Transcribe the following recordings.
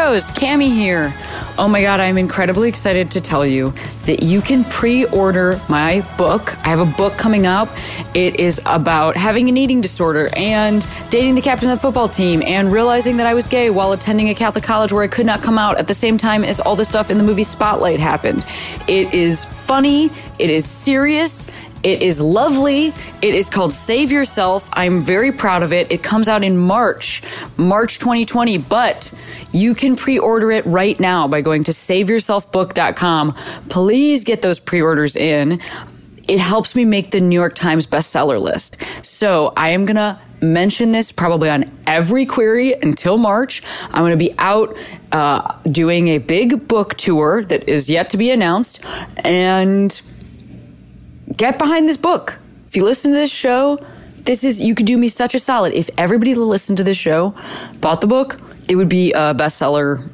Queeros, Cami here. Oh my god, I'm incredibly excited to tell you that you can pre-order my book. I have a book coming up. It is about having an eating disorder and dating the captain of the football team and realizing that I was gay while attending a Catholic college where I could not come out at the same time as all the stuff in the movie Spotlight happened. It is funny, it is serious, it is lovely. It is called Save Yourself. I'm very proud of it. It comes out in March, March 2020, but you can pre-order it right now by going to saveyourselfbook.com. Please get those pre-orders in. It helps me make the New York Times bestseller list. So I am going to mention this probably on every Queery until March. I'm going to be out uh, doing a big book tour that is yet to be announced and get behind this book. If you listen to this show, this is, you could do me such a solid. If everybody listened to this show, bought the book, it would be a bestseller.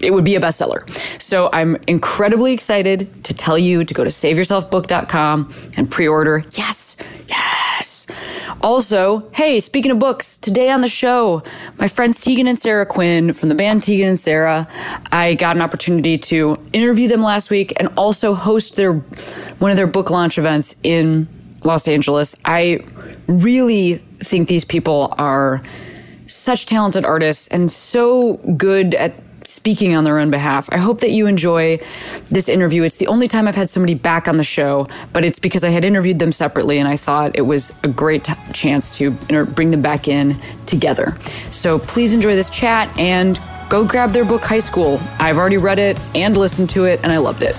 It would be a bestseller. So I'm incredibly excited to tell you to go to saveyourselfbook.com and pre-order. Yes, yes. Also, hey, speaking of books, today on the show, my friends Tegan and Sara Quin from the band Tegan and Sara, I got an opportunity to interview them last week and also host their one of their book launch events in Los Angeles. I really think these people are such talented artists and so good at speaking on their own behalf. I hope that you enjoy this interview. It's the only time I've had somebody back on the show, but it's because I had interviewed them separately and I thought it was a great chance to bring them back in together. So please enjoy this chat and go grab their book High School. I've already read it and listened to it and I loved it.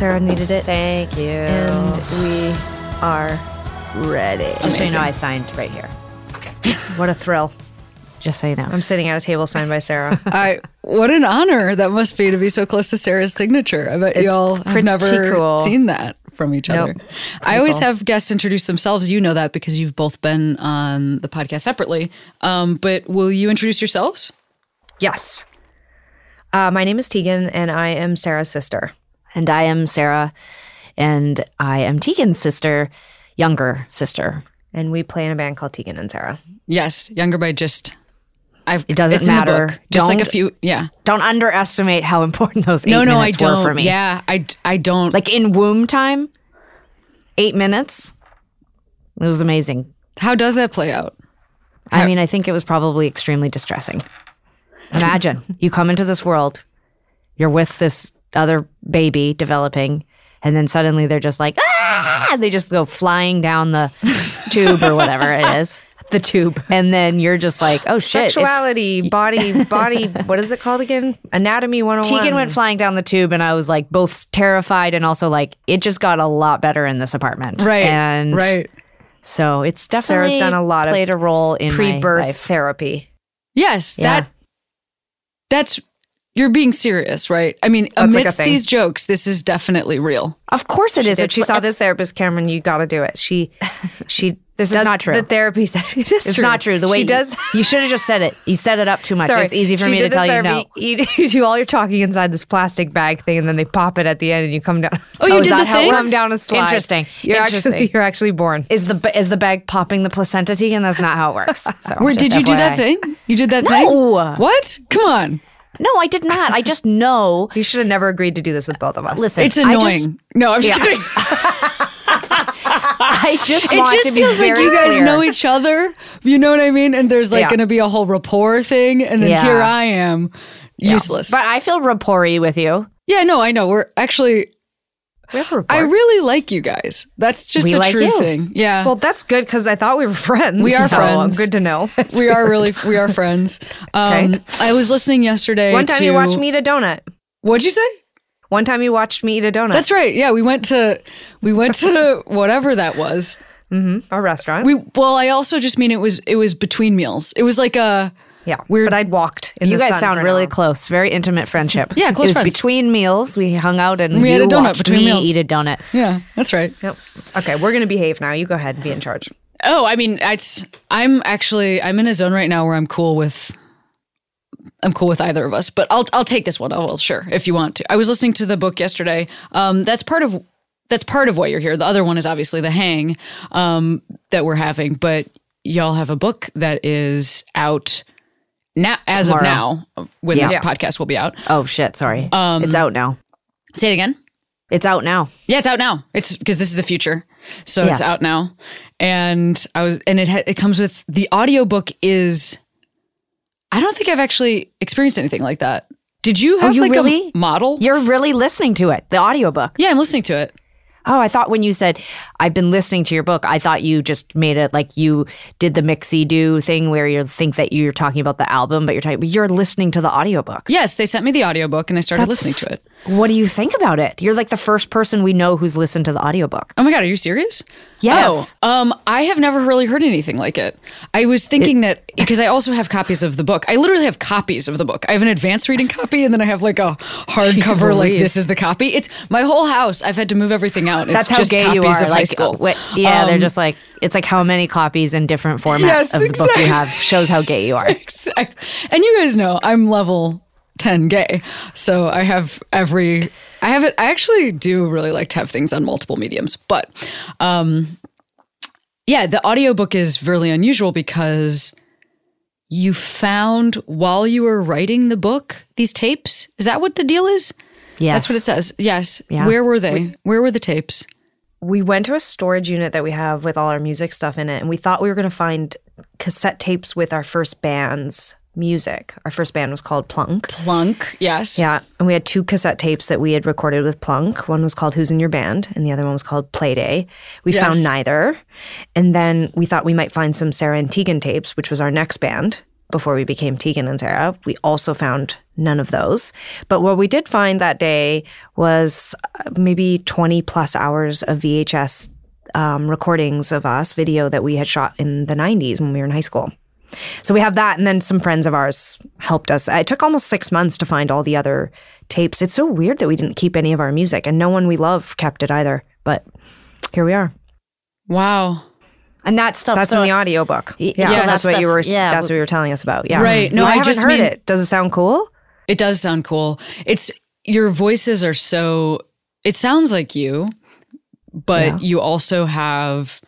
Sara needed it. Thank you. And we are ready. Just so you know, I signed right here. what a thrill. Just so you know. I'm sitting at a table signed by Sara. I what an honor that must be to be so close to Sara's signature. I bet It's y'all have pretty never cool. seen that from each other. Nope. I always cool. have guests introduce themselves. You know that because you've both been on the podcast separately. Um, but will you introduce yourselves? yes. Uh, my name is Tegan, and I am Sara's sister. And I am Sara, and I am Tegan's sister, younger sister. And we play in a band called Tegan and Sara. Yes, younger by just. I've, It doesn't it's in the matter. book. Just like a few. Yeah. Don't underestimate how important those eight No, no, I minutes were don't. for me. Yeah, I, I don't. Like in womb time, eight minutes. It was amazing. how does that play out? I mean, I think it was probably extremely distressing. Imagine you come into this world, you're with this other baby developing, and then suddenly they're just like, ah! They just go flying down the tube or whatever it is. The tube. And then you're just like, oh shit. Sexuality, body, body, what is it called again? Anatomy 101. Tegan went flying down the tube, and I was like both terrified and also like, it just got a lot better in this apartment. Right. And right. so it's definitely Sara's definitely done a lot of played a role in pre my birth life. therapy. Yes, Yeah. that that's you're being serious, right? I mean, That's amidst thing. these jokes, this is definitely real. Of course it is. Did. It's- She saw it's- this therapist, Cameron. You got to do it. She, she. This is not true. The therapy said it is It's true. not true. The way she you, does. you should have just said it. You set it up too much. Sorry, it's easy for she me to did this tell you no. You, you do all your talking inside this plastic bag thing, and then they pop it at the end, and you come down. Oh, you is oh, did the how thing? Come down a slide. Interesting. You're Interesting. actually you're actually born. Is the is the bag popping the placenta, Tegan? That's not how it works. So Where did you do that thing? You did that No. thing? What? Come on. No, I did not. I just know. You should have never agreed to do this with both of us. Listen, It's I annoying. just- no, I'm just Yeah. kidding. I just It just to be feels like you guys clear. know each other. You know what I mean? And there's like Yeah. going to be a whole rapport thing, and then Yeah. here I am, useless. But I feel rapport with you. yeah, no, I know. We're actually. We have a report. I really like you guys. That's just We a like true you. thing. Yeah. well, that's good because I thought we were friends. We are so friends. Good to know. we are really we are friends. Um, Okay. I was listening yesterday. One time to, you watched me eat a donut. What'd you say? One time you watched me eat a donut. That's right. Yeah, we went to we went to whatever that was. a restaurant. We well, I also just mean it was it was between meals. It was like a yeah, weird- but I'd walked. In You the guys sun sound for really hour. close. Very intimate friendship. Yeah, close it was friends. between meals. We hung out and We you had a donut between me meals. eat a donut. yeah. That's right. Yep. Okay, we're gonna behave now. You go ahead and be in charge. Oh, I mean, it's I'm actually I'm in a zone right now where I'm cool with I'm cool with either of us, but I'll I'll take this one. Oh well, sure, if you want to. I was listening to the book yesterday. Um, that's part of that's part of why you're here. The other one is obviously the hang um, that we're having, but y'all have a book that is out now as Tomorrow. of now when this Yeah. podcast will be out. Oh shit! Sorry. Um, it's out now. Say it again. It's out now. Yeah, it's out now. It's because this is the future, so it's out now. And I was, and it ha- it comes with the audiobook is. I don't think I've actually experienced anything like that. Did you have Oh, you like really? a model? You're really listening to it, the audiobook. yeah, I'm listening to it. Oh, I thought when you said I've been listening to your book, I thought you just made it like you did the mixy do thing where you think that you're talking about the album, but you're talking, but you're listening to the audiobook. Yes, they sent me the audiobook and I started listening to it. What do you think about it? You're like the first person we know who's listened to the audiobook. Oh my god, are you serious? Yes. Oh, um, I have never really heard anything like it. I was thinking that because I also have copies of the book. I literally have copies of the book. I have an advanced reading copy, and then I have like a hardcover. Like this is the copy. It's my whole house. I've had to move everything out. It's That's how just gay you are. Of like, high school. wait, yeah, they're Um, just like it's like how many copies in different formats Yes, of the book you have shows how gay you are. Exact- And you guys know I'm level 10 gay. So I have every I have it I actually do really like to have things on multiple mediums. But um yeah, the audiobook is really unusual because you found while you were writing the book these tapes. Is that what the deal is? Yes, That's what it says. Yes. Yeah. Where were they? Where were the tapes? We went to a storage unit that we have with all our music stuff in it, and we thought we were going to find cassette tapes with our first band's music. Our first band was called Plunk. Plunk. Yes. Yeah, and we had two cassette tapes that we had recorded with Plunk. One was called Who's in Your Band, and the other one was called Playday. We Yes. found neither. And then we thought we might find some Sara and Tegan tapes, which was our next band before we became Tegan and Sara. We also found none of those. But what we did find that day was uh, maybe 20 plus hours of VHS um, recordings of us, video that we had shot in the 90s when we were in high school. So we have that, and then some friends of ours helped us. It took almost six months to find all the other tapes. It's so weird that we didn't keep any of our music, and no one we love kept it either. But here we are. Wow. and that stuff. That's so in the audiobook. Y- Yeah, so that's that's what the- you were. yeah, that's what you were telling us about. Yeah, Right. No, I, I haven't just heard mean- it. Does it sound cool? It does sound cool. It's your voices are so it sounds like you, but Yeah. you also have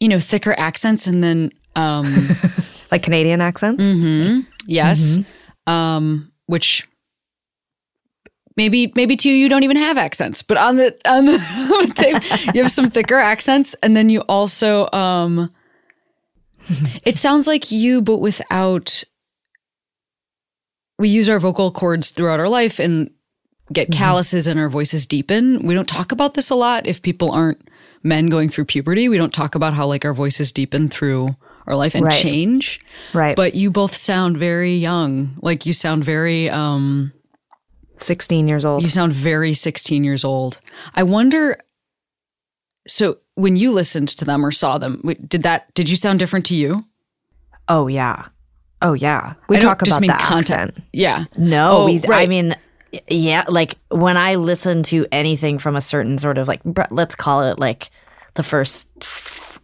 you know thicker accents and then um Like Canadian accents? yes um which maybe maybe to you you don't even have accents, but on the on the, tape you have some thicker accents and then you also um it sounds like you but without we use our vocal cords throughout our life and get calluses and our voices deepen. We don't talk about this a lot if people aren't men going through puberty. We don't talk about how like our voices deepen through our life and Right. change. Right. But you both sound very young. Like you sound very um 16 years old. you sound very 16 years old. I wonder so when you listened to them or saw them, did that did you sound different to you? oh, yeah. Oh, yeah. We I talk about the content. accent. Yeah. No, Oh, we, I mean, yeah, like when I listen to anything from a certain sort of like, br- let's call it like the first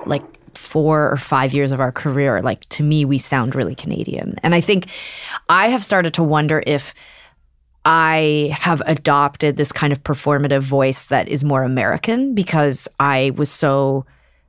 like four or five years of our career, like to me, we sound really Canadian. And I think I have started to wonder if I have adopted this kind of performative voice that is more American because I was so.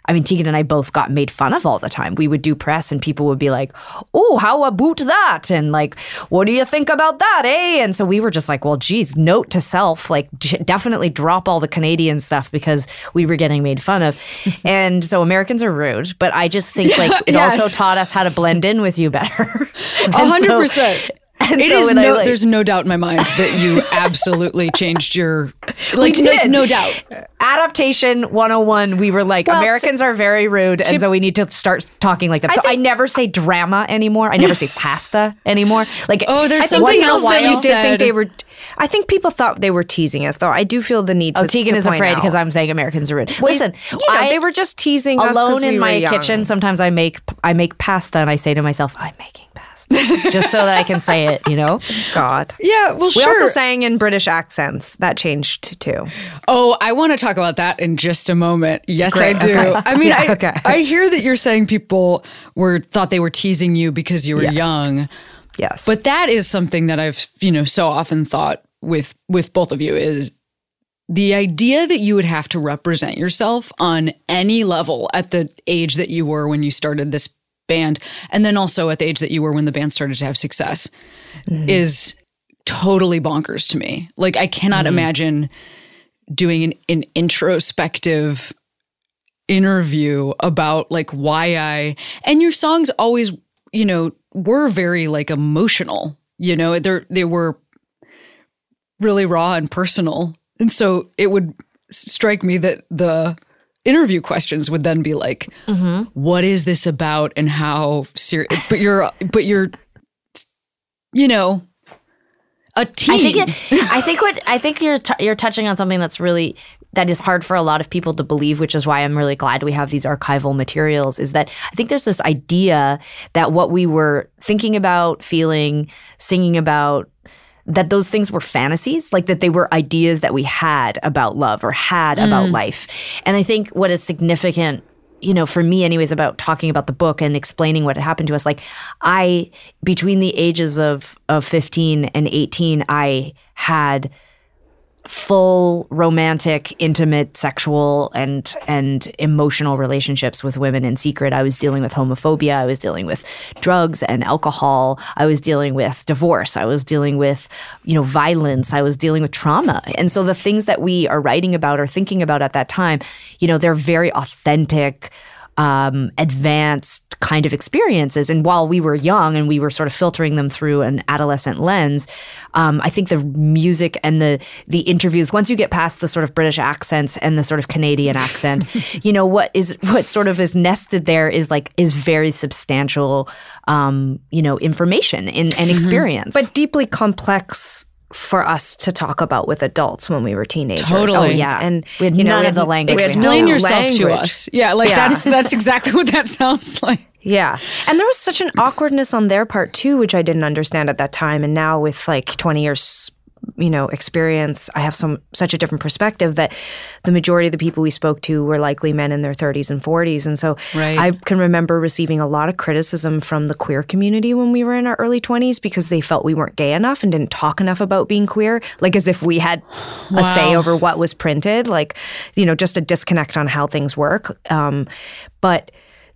I mean, Tegan and I both got made fun of all the time. We would do press and people would be like, Oh, how about that? And like, what do you think about that, eh? And so we were just like, Well, geez, note to self, like, definitely drop all the Canadian stuff because we were getting made fun of. and so Americans are rude, but I just think like it yes. also taught us how to blend in with you better. A hundred percent. and It so is I, no. like- there's no doubt in my mind that you absolutely changed your like, did. like no doubt. adaptation 101 we were like Well, americans are very rude and so we need to start talking like them so i never say drama anymore i never say pasta anymore like Oh, there's I something once in a else that you did said. think they were. I think people thought they were teasing us, though. I do feel the need oh, to. Oh, Tegan to is afraid because I'm saying Americans are rude. Well, Listen, you know, I, they were just teasing us alone we in were my kitchen. Sometimes I make I make pasta and I say to myself, "I'm making pasta," just so that I can say it. You know. God. Yeah, well, We sure. also sang in British accents. That changed too. Oh, I want to talk about that in just a moment. Yes, Great, I do. okay. I mean, Yeah, I, okay. I hear that you're saying people were thought they were teasing you because you were young, Yes. but that is something that I've you know so often thought with with both of you is the idea that you would have to represent yourself on any level at the age that you were when you started this band, and then also at the age that you were when the band started to have success, mm-hmm. is totally bonkers to me. Like I cannot mm-hmm. imagine doing an, an introspective interview about like why I and your songs always, you know, were very like emotional. You know, they they were really raw and personal. And so it would strike me that the interview questions would then be like, mm-hmm. "What is this about and how serious but you're but you're you know, a teen. I think it, I think what I think you're t- you're touching on something that's really that is hard for a lot of people to believe, which is why I'm really glad we have these archival materials. Is that I think there's this idea that what we were thinking about, feeling, singing about. That those things were fantasies, like that they were ideas that we had about love or had about mm. life. And I think what is significant you know, for me, anyways, about talking about the book and explaining what had happened to us. Like, I, between the ages of, of 15 and 18, I had full romantic, intimate, sexual, and, and emotional relationships with women in secret. I was dealing with homophobia. I was dealing with drugs and alcohol. I was dealing with divorce. I was dealing with, you know, violence. I was dealing with trauma. And so the things that we are writing about or thinking about at that time, you know, they're very authentic, um, advanced kind of experiences. And while we were young and we were sort of filtering them through an adolescent lens, um, I think the music and the the interviews, once you get past the sort of British accents and the sort of Canadian accent, you know what is what sort of is nested there is like is very substantial, um, you know, information and, and experience. but deeply complex for us to talk about with adults when we were teenagers. Oh, totally. oh yeah, And we had you none we of the language. we had we had. Explain yourself to us. Yeah, like Yeah. that's that's exactly what that sounds like. Yeah. And there was such an awkwardness on their part too, which I didn't understand at that time. And now with like 20 years, you know, experience, I have some such a different perspective that the majority of the people we spoke to were likely men in their 30s and 40s. And so Right. I can remember receiving a lot of criticism from the queer community when we were in our early 20s because they felt we weren't gay enough and didn't talk enough about being queer, like as if we had a say over what was printed, like, you know, just a disconnect on how things work. Um, but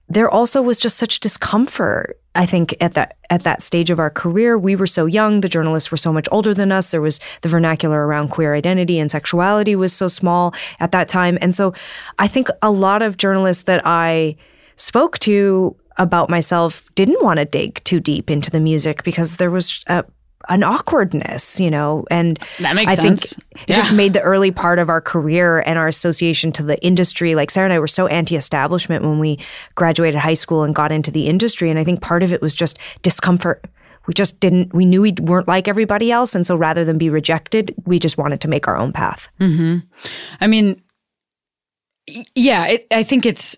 there also was just such discomfort i think at that at that stage of our career we were so young the journalists were so much older than us. There was the vernacular around queer identity and sexuality was so small at that time. And so i think a lot of journalists that i spoke to about myself didn't want to dig too deep into the music because there was a, an awkwardness, you know, and That makes I sense. think it just made the early part of our career and our association to the industry. Like Sara and I were so anti-establishment when we graduated high school and got into the industry, and I think part of it was just discomfort. We just didn't. We knew we weren't like everybody else, and so rather than be rejected, we just wanted to make our own path. Mm-hmm. I mean, yeah, it, I think it's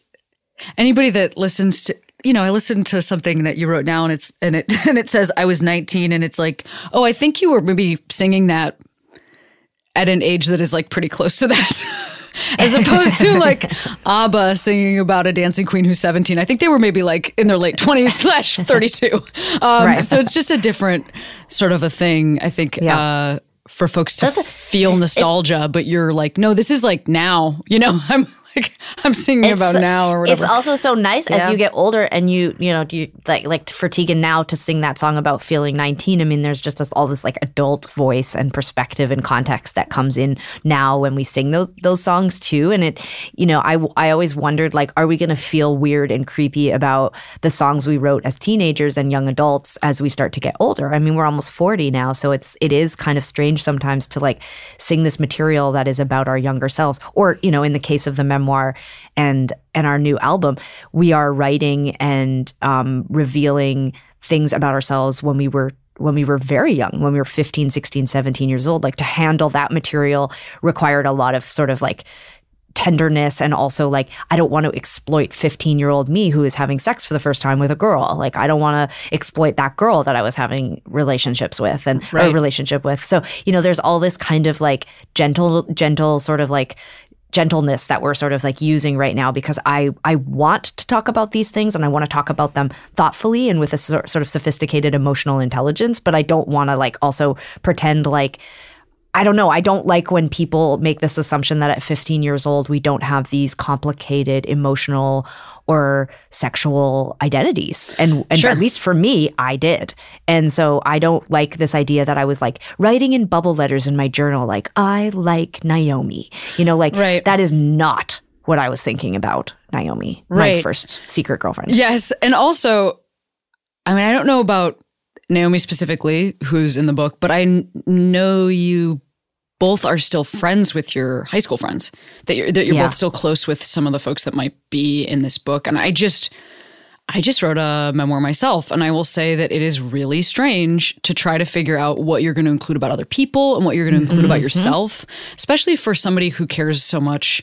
anybody that listens to you know, I listened to something that you wrote now and it's and it and it says I was 19 and it's like, "Oh, I think you were maybe singing that at an age that is like pretty close to that." As opposed to like ABBA singing about a dancing queen who's 17. I think they were maybe like in their late 20s slash 32. Um, Right. So it's just a different sort of a thing, I think, Yeah. uh, for folks to feel nostalgia, but you're like, no, this is like now, you know, I'm I'm singing about now or whatever. It's also so nice Yeah. as you get older and you, you know, you like like for Tegan now to sing that song about feeling 19. I mean, there's just this, all this like adult voice and perspective and context that comes in now when we sing those those songs too. And it, you know, I I always wondered like, are we going to feel weird and creepy about the songs we wrote as teenagers and young adults as we start to get older? I mean, we're almost 40 now, so it's it is kind of strange sometimes to like sing this material that is about our younger selves, or you know, in the case of the memoir and and our new album, we are writing and um, revealing things about ourselves when we were when we were very young, when we were 15, 16, 17 years old. Like to handle that material required a lot of sort of like tenderness and also like I don't want to exploit 15 year old me who is having sex for the first time with a girl. Like I don't want to exploit that girl that I was having relationships with and Right. a relationship with. So, you know, there's all this kind of like gentle, gentle sort of like gentleness that we're sort of like using right now because I I want to talk about these things and I want to talk about them thoughtfully and with a sort of sophisticated emotional intelligence, but I don't want to like also pretend like I don't know. I don't like when people make this assumption that at 15 years old, we don't have these complicated emotional or sexual identities. And, and Sure. at least for me, I did. And so I don't like this idea that I was like writing in bubble letters in my journal, like, I like Naomi. You know, like Right. that is not what I was thinking about Naomi, my Right. first secret girlfriend. Yes. And also, I mean, I don't know about Naomi specifically, who's in the book, but I know you both are still friends with your high school friends, that you're, that you're Yeah. both still close with some of the folks that might be in this book. And I just, I just wrote a memoir myself, and I will say that it is really strange to try to figure out what you're going to include about other people and what you're going to include about yourself, especially for somebody who cares so much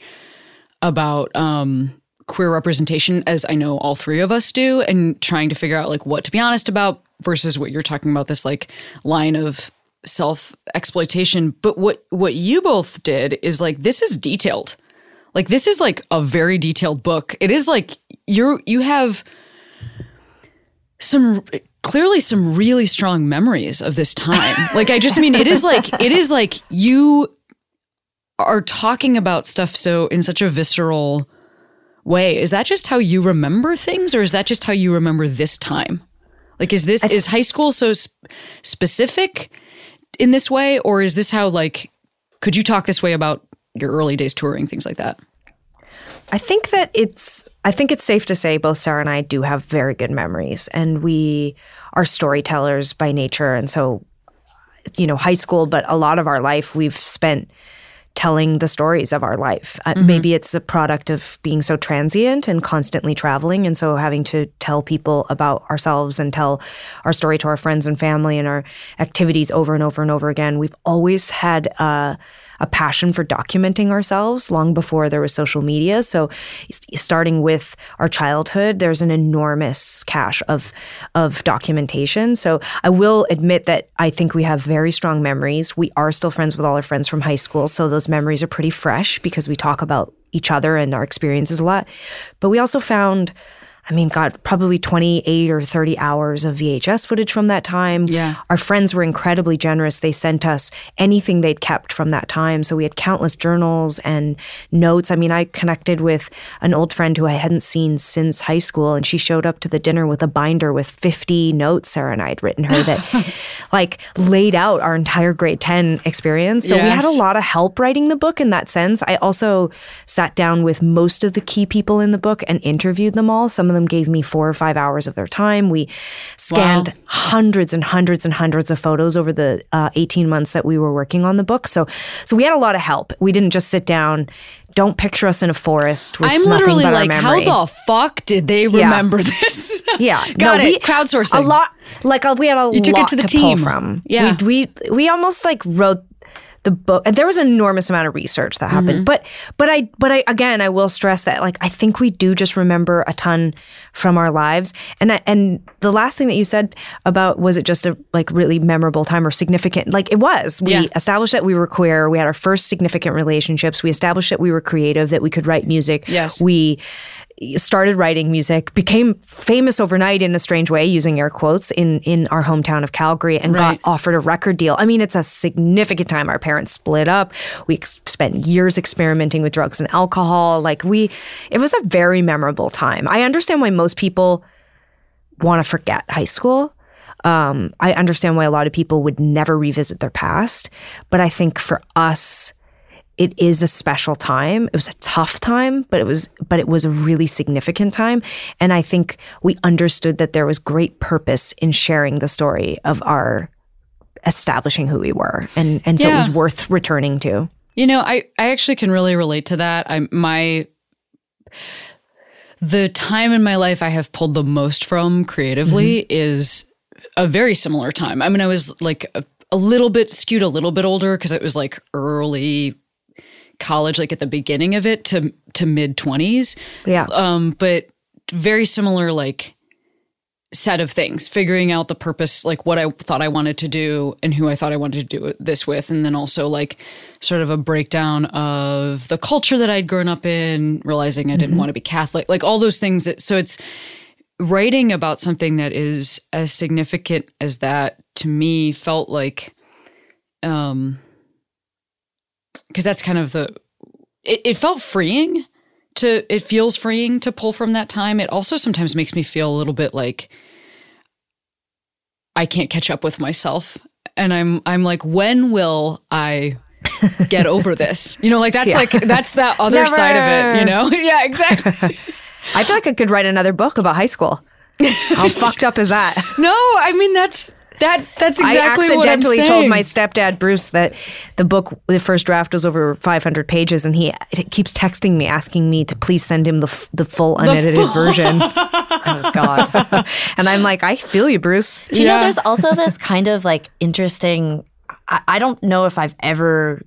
about um, queer representation, as I know all three of us do, and trying to figure out like what to be honest about versus what you're talking about this like line of self exploitation. But what what you both did is like this is detailed. Like this is like a very detailed book. It is like you're you have some clearly some really strong memories of this time. like I just mean it is like it is like you are talking about stuff so in such a visceral way. Is that just how you remember things or is that just how you remember this time? Like is this is high school so sp- specific in this way or is this how like could you talk this way about your early days touring things like that? I think that it's I think it's safe to say both Sara and I do have very good memories and we are storytellers by nature and so you know high school but a lot of our life we've spent telling the stories of our life. Uh, maybe it's a product of being so transient and constantly traveling and so having to tell people about ourselves and tell our story to our friends and family and our activities over and over and over again. We've always had uh, a passion for documenting ourselves long before there was social media. So, starting with our childhood, there's an enormous cache of of documentation. So, I will admit that I think we have very strong memories. We are still friends with all our friends from high school, so those memories are pretty fresh because we talk about each other and our experiences a lot. But we also found I mean, God, probably 28 or 30 hours of VHS footage from that time. Yeah. Our friends were incredibly generous. They sent us anything they'd kept from that time. So we had countless journals and notes. I mean, I connected with an old friend who I hadn't seen since high school, and she showed up to the dinner with a binder with 50 notes Sara and I had written her that like laid out our entire grade 10 experience. So we had a lot of help writing the book in that sense. I also sat down with most of the key people in the book and interviewed them all. Some of them gave me four or five hours of their time. We scanned Wow. hundreds and hundreds and hundreds of photos over the uh, 18 months that we were working on the book. So, so we had a lot of help. We didn't just sit down. Don't picture us in a forest with I'm literally like, how the fuck did they remember this? Yeah, got no, it. we- Crowdsourcing. A lot, like uh, we had a You took it lot to the pull team. from. Yeah. we, we we almost like wrote the book, and there was an enormous amount of research that Mm-hmm. happened. But but I but I again I will stress that like I think we do just remember a ton from our lives. And I, and the last thing that you said about was it just a like really memorable time or significant? Like it was. We Yeah. established that we were queer. We had our first significant relationships. We established that we were creative. That we could write music. Yes. We started writing music, became famous overnight in a strange way, using air quotes, in in our hometown of Calgary, and Right. got offered a record deal. I mean, it's a significant time. Our parents split up. We ex- spent years experimenting with drugs and alcohol. Like we, it was a very memorable time. I understand why most people want to forget high school. Um, I understand why a lot of people would never revisit their past, but I think for us, it is a special time. It was a tough time, but it was but it was a really significant time. And I think we understood that there was great purpose in sharing the story of our establishing who we were. And and so it was worth returning to. You know, I, I actually can really relate to that. I my the time in my life I have pulled the most from creatively mm-hmm. is a very similar time. I mean, I was like a, a little bit skewed, a little bit older because it was like early college, like at the beginning of it to to mid twenties. Yeah. Um, but very similar, like set of things, figuring out the purpose, like what I thought I wanted to do and who I thought I wanted to do this with. And then also like sort of a breakdown of the culture that I'd grown up in, realizing I didn't want to be Catholic, like all those things. That, so it's writing about something that is as significant as that to me felt like, um, because that's kind of the, it, it felt freeing to it feels freeing to pull from that time. It also sometimes makes me feel a little bit like I can't catch up with myself. And I'm I'm like, when will I get over this? You know, like that's like that's that other side of it, you know? yeah, exactly. I feel like I could write another book about high school. How fucked up is that? no, I mean that's that that's exactly I what I'm accidentally saying. told my stepdad Bruce that the book, the first draft, was over 500 pages, and he keeps texting me asking me to please send him the f- the full unedited version. oh God! and I'm like, I feel you, Bruce. Do you Yeah. know there's also this kind of like interesting I, I don't know if I've ever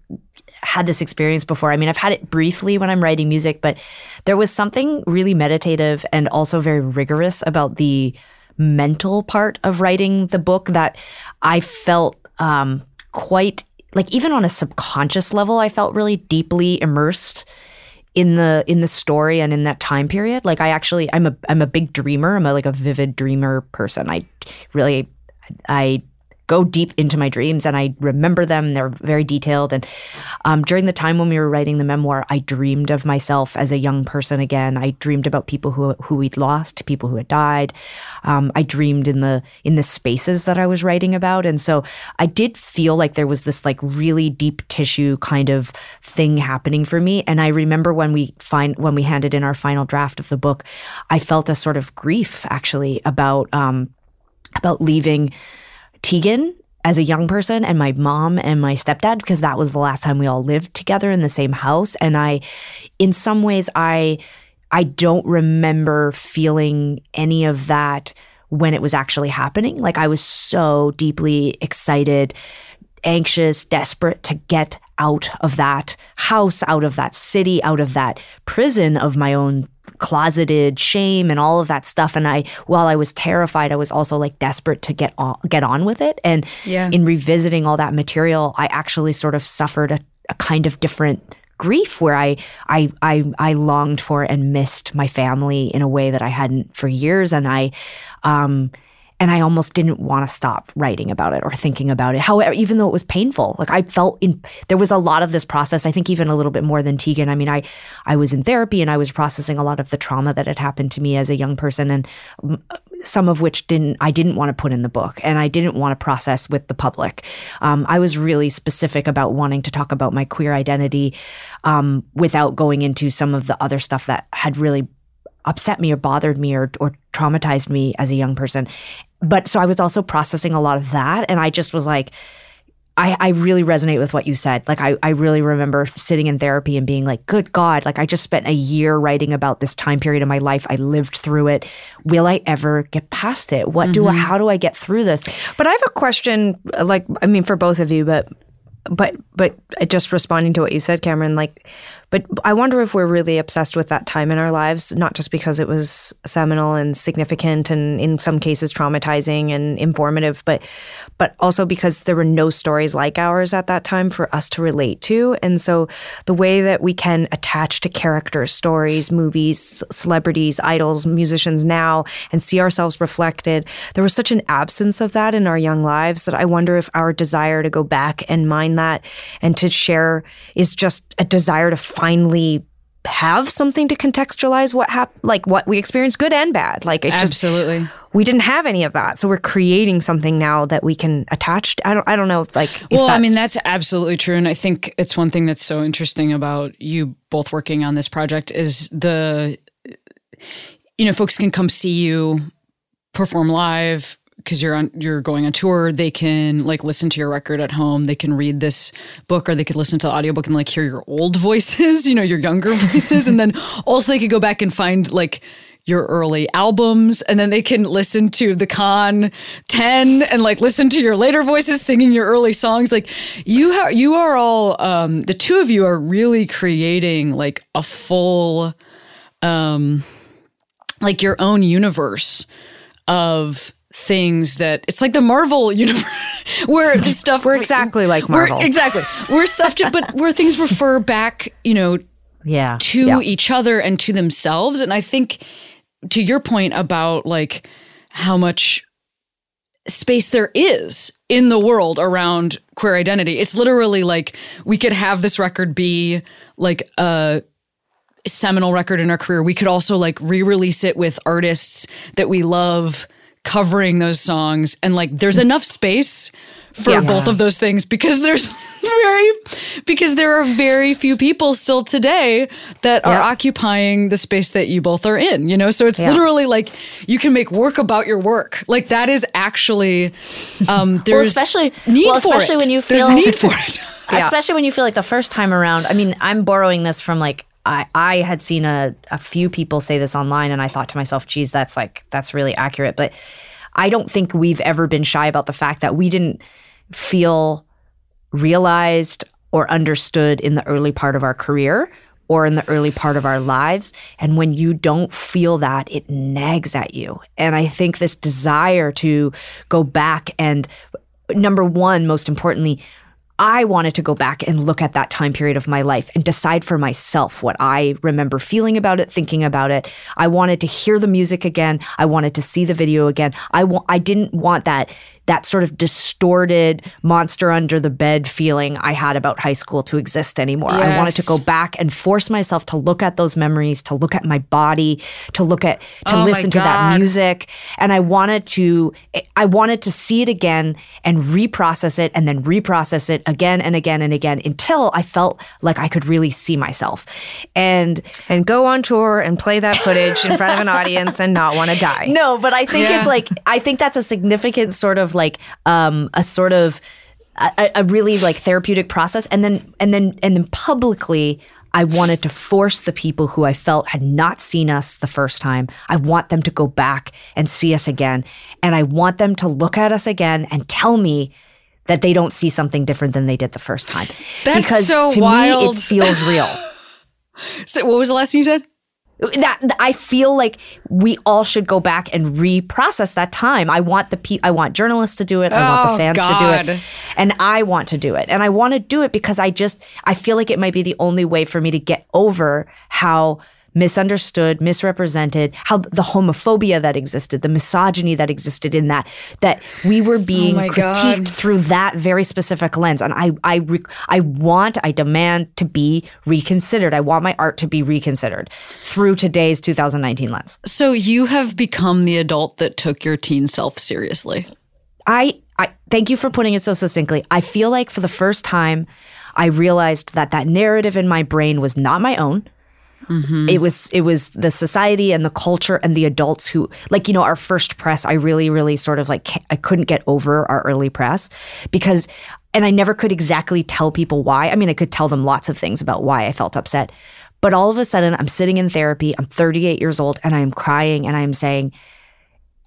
had this experience before. I mean, I've had it briefly when I'm writing music, but there was something really meditative and also very rigorous about the mental part of writing the book that I felt um, quite like even on a subconscious level, I felt really deeply immersed in the in the story and in that time period. Like I actually I'm a I'm a big dreamer. I'm a like a vivid dreamer person. I really I go deep into my dreams and I remember them. They're very detailed. And um, during the time when we were writing the memoir, I dreamed of myself as a young person again. I dreamed about people who who we'd lost, people who had died. Um, I dreamed in the in the spaces that I was writing about, and so I did feel like there was this like really deep tissue kind of thing happening for me. And I remember when we find when we handed in our final draft of the book, I felt a sort of grief actually about um, about leaving Tegan as a young person and my mom and my stepdad because that was the last time we all lived together in the same house. And I in some ways I I don't remember feeling any of that when it was actually happening. Like I was so deeply excited anxious desperate to get out of that house out of that city out of that prison of my own closeted shame and all of that stuff. And I while I was terrified I was also like desperate to get on get on with it. And Yeah. in revisiting all that material I actually sort of suffered a, a kind of different grief where I, I I I longed for and missed my family in a way that I hadn't for years. And I um and I almost didn't want to stop writing about it or thinking about it. However, even though it was painful, like I felt in there was a lot of this process. I think even a little bit more than Tegan. I mean, I I was in therapy and I was processing a lot of the trauma that had happened to me as a young person, and mm, some of which didn't I didn't want to put in the book, and I didn't want to process with the public. Um, I was really specific about wanting to talk about my queer identity um, without going into some of the other stuff that had really upset me or bothered me or, or traumatized me as a young person. But so I was also processing a lot of that. And I just was like, I, I really resonate with what you said. Like, I, I really remember sitting in therapy and being like, good God, like, I just spent a year writing about this time period of my life. I lived through it. Will I ever get past it? What do I, mm-hmm. how do I get through this? But I have a question, like, I mean, for both of you, but, but, but just responding to what you said, Cameron, like, but I wonder if we're really obsessed with that time in our lives, not just because it was seminal and significant and in some cases traumatizing and informative, but, but also because there were no stories like ours at that time for us to relate to. And so the way that we can attach to characters, stories, movies, celebrities, idols, musicians now and see ourselves reflected, there was such an absence of that in our young lives that I wonder if our desire to go back and mine that and to share is just a desire to finally have something to contextualize what happened, like what we experienced, good and bad. Like it just Absolutely. We didn't have any of that, so we're creating something now that we can attach. To, I don't. I don't know if like. If well, I mean, that's absolutely true. And I think it's one thing that's so interesting about you both working on this project is the, you know, folks can come see you perform live because you're on you're going on tour they can like listen to your record at home they can read this book or they could listen to the audiobook and like hear your old voices you know your younger voices and then also they could go back and find like your early albums and then they can listen to the con 10 and like listen to your later voices singing your early songs like you ha- you are all um the two of you are really creating like a full um like your own universe of things that it's like the Marvel universe where the stuff We're exactly like we're- Marvel. exactly. We're stuff to, but where things refer back, you know, Yeah. to Yeah. each other and to themselves. And I think to your point about like how much space there is in the world around queer identity, it's literally like we could have this record be like a seminal record in our career. We could also like re-release it with artists that we love covering those songs and like there's enough space for Yeah. both of those things because there's very because there are very few people still today that are occupying the space that you both are in you know so it's Yeah. literally like you can make work about your work like that is actually um there's especially- need well, for especially it. when you feel there's need for it Yeah. Especially when you feel like the first time around. I mean, I'm borrowing this from like I, I had seen a, a few people say this online and I thought to myself, geez, that's like that's really accurate. But I don't think we've ever been shy about the fact that we didn't feel realized or understood in the early part of our career or in the early part of our lives. And when you don't feel that, it nags at you. And I think this desire to go back and number one, most importantly, I wanted to go back and look at that time period of my life and decide for myself what I remember feeling about it, thinking about it. I wanted to hear the music again. I wanted to see the video again. I didn't want that that sort of distorted monster under the bed feeling I had about high school to exist anymore. I wanted to go back and force myself to look at those memories, to look at my body, to look at to Oh listen to that music, and I wanted to I wanted to see it again and reprocess it and then reprocess it again and again and again until I felt like I could really see myself. And and go on tour and play that footage in front of an audience and not want to die. no, but I think Yeah. it's like I think that's a significant sort of like um a sort of a, a really like therapeutic process and then and then and then publicly I wanted to force the people who I felt had not seen us the first time. I want them to go back and see us again. And I want them to look at us again and tell me that they don't see something different than they did the first time. That's because so to me wild. it feels real. so what was the last thing you said that I feel like we all should go back and reprocess that time. I want the pe- I want journalists to do it. I want Oh, the fans to do it, and I want to do it. And I want to do it because I just I feel like it might be the only way for me to get over how misunderstood, misrepresented, how the homophobia that existed, the misogyny that existed in that, that we were oh being Oh critiqued God. through that very specific lens. And I, I, re- I want, I demand to be reconsidered. I want my art to be reconsidered through today's 2019 lens. so you have become the adult that took your teen self seriously I, I thank you for putting it so succinctly. I feel like for the first time, I realized that that narrative in my brain was not my own. Mm-hmm. It was it was the society and the culture and the adults who like you know our first press. I really really sort of like I couldn't get over our early press because and I never could exactly tell people why. I mean, I could tell them lots of things about why I felt upset. But all of a sudden, I'm sitting in therapy. I'm 38 years old and I'm crying and I'm saying,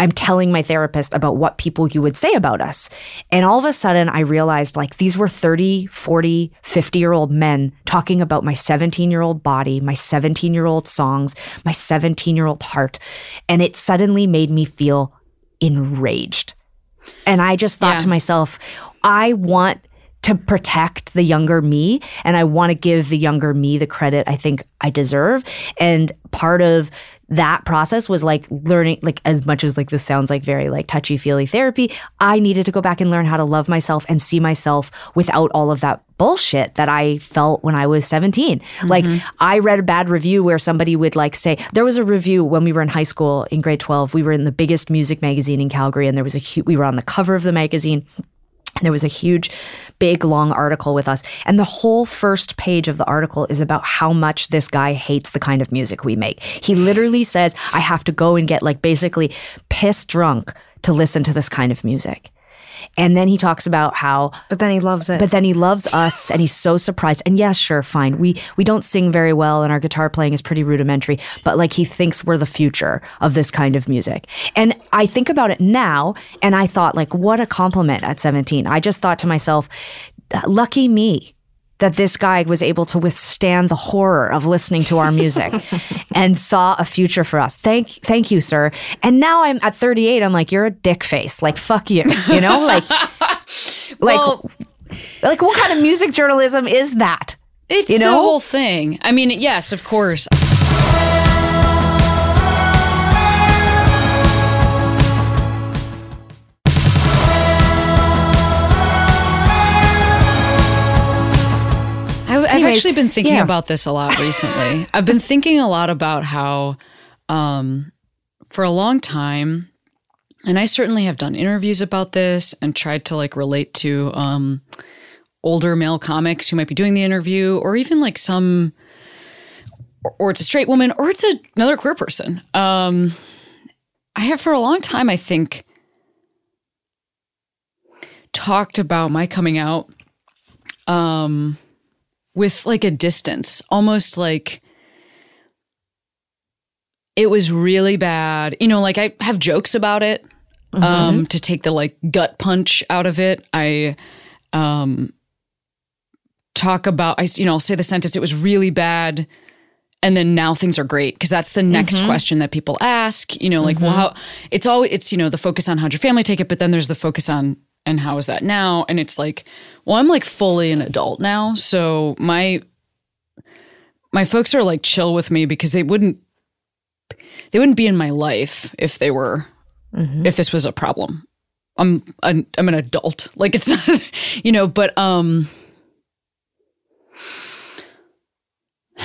I'm telling my therapist about what people you would say about us. And all of a sudden, I realized like these were 30, 40, 50 year old men talking about my 17 year old body, my 17 year old songs, my 17 year old heart. And it suddenly made me feel enraged. And I just thought Yeah. to myself, I want to protect the younger me and I want to give the younger me the credit I think I deserve. And part of that process was like learning like as much as like this sounds like very like touchy feely therapy i needed to go back and learn how to love myself and see myself without all of that bullshit that i felt when i was 17 like mm-hmm. i read a bad review where somebody would like say there was a review when we were in high school in grade 12 we were in the biggest music magazine in calgary and there was a hu- we were on the cover of the magazine there was a huge, big, long article with us. And the whole first page of the article is about how much this guy hates the kind of music we make. He literally says, I have to go and get like basically pissed drunk to listen to this kind of music. And then he talks about how But then he loves it. but then he loves us and he's so surprised. And yes, sure, fine. We we don't sing very well and our guitar playing is pretty rudimentary, but like he thinks we're the future of this kind of music. And I think about it now and I thought like what a compliment at 17. I just thought to myself, lucky me that this guy was able to withstand the horror of listening to our music and saw a future for us. Thank thank you, sir. And now I'm at 38, I'm like, you're a dick face. Like fuck you. You know? Like like Well- like what kind of music journalism is that? It's You the whole thing. I mean, yes, of course. I, I've actually been thinking yeah. about this a lot recently. I've been thinking a lot about how, um, for a long time, and I certainly have done interviews about this and tried to like relate to um, older male comics who might be doing the interview, or even like some, or, or it's a straight woman, or it's a, another queer person. Um, I have for a long time, I think, talked about my coming out um, with like a distance, almost like it was really bad. You know, like I have jokes about it um, to take the like gut punch out of it. I um, talk about, I you know, I'll say the sentence, it was really bad. And then now things are great because that's the next question that people ask. You know, like, well, how it's always it's you know the focus on how'd your family take it, but then there's the focus on and how is that now? And it's like, well, I'm like fully an adult now, so my my folks are like chill with me because they wouldn't they wouldn't be in my life if they were if this was a problem. I'm an, I'm an adult. Like it's not you know, but um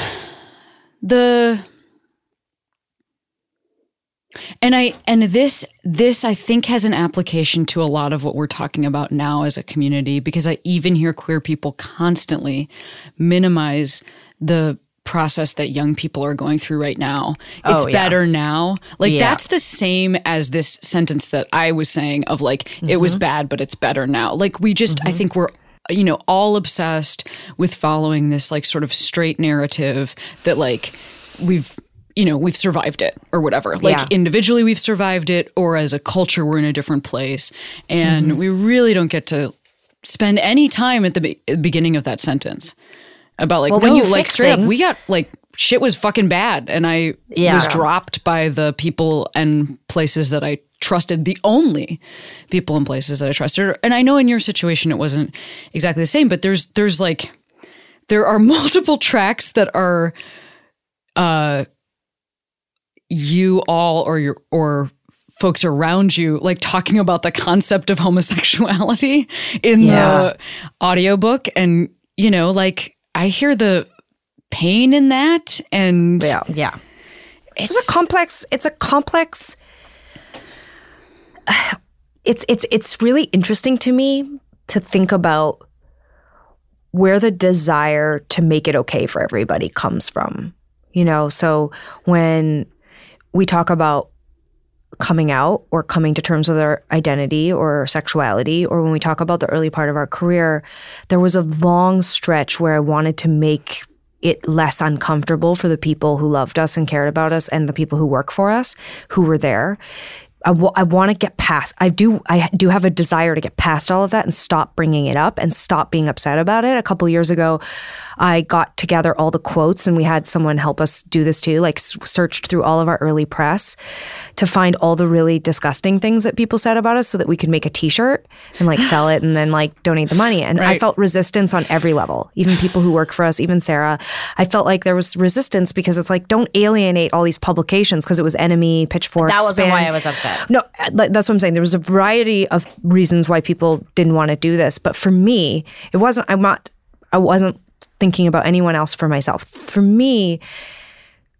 the and I and this this I think has an application to a lot of what we're talking about now as a community because I even hear queer people constantly minimize the process that young people are going through right now. It's Oh, yeah. better now. Like Yeah. that's the same as this sentence that I was saying of like it was Mm-hmm. bad but it's better now. Like we just I think we're you know all obsessed with following this like sort of straight narrative that like we've you know we've survived it or whatever like Yeah. individually we've survived it or as a culture we're in a different place and we really don't get to spend any time at the be- beginning of that sentence about like Well, no when you like straight up we got like shit was fucking bad and i Yeah. was dropped by the people and places that i trusted the only people and places that i trusted and i know in your situation it wasn't exactly the same but there's there's like there are multiple tracks that are uh you all or your or folks around you like talking about the concept of homosexuality in Yeah. the audiobook and you know like i hear the pain in that and yeah. Yeah. it's, It's a complex. It's a complex. It's it's it's really interesting to me to think about where the desire to make it okay for everybody comes from. You know, so when we talk about coming out or coming to terms with our identity or sexuality, or when we talk about the early part of our career, there was a long stretch where I wanted to make it less uncomfortable for the people who loved us and cared about us and the people who work for us who were there. I want to get past. I do. I do have a desire to get past all of that and stop bringing it up and stop being upset about it. A couple years ago, I got together all the quotes and we had someone help us do this too. Like searched through all of our early press to find all the really disgusting things that people said about us, so that we could make a T-shirt and like sell it and then like donate the money. And I felt resistance on every level. Even people who work for us, even Sara, I felt like there was resistance because it's like don't alienate all these publications because it was NME, Pitchfork. That wasn't Spin. why I was upset. No, uh, that's what I'm saying. There was a variety of reasons why people didn't want to do this, but for me, it wasn't. I'm not. I wasn't thinking about anyone else for myself. For me,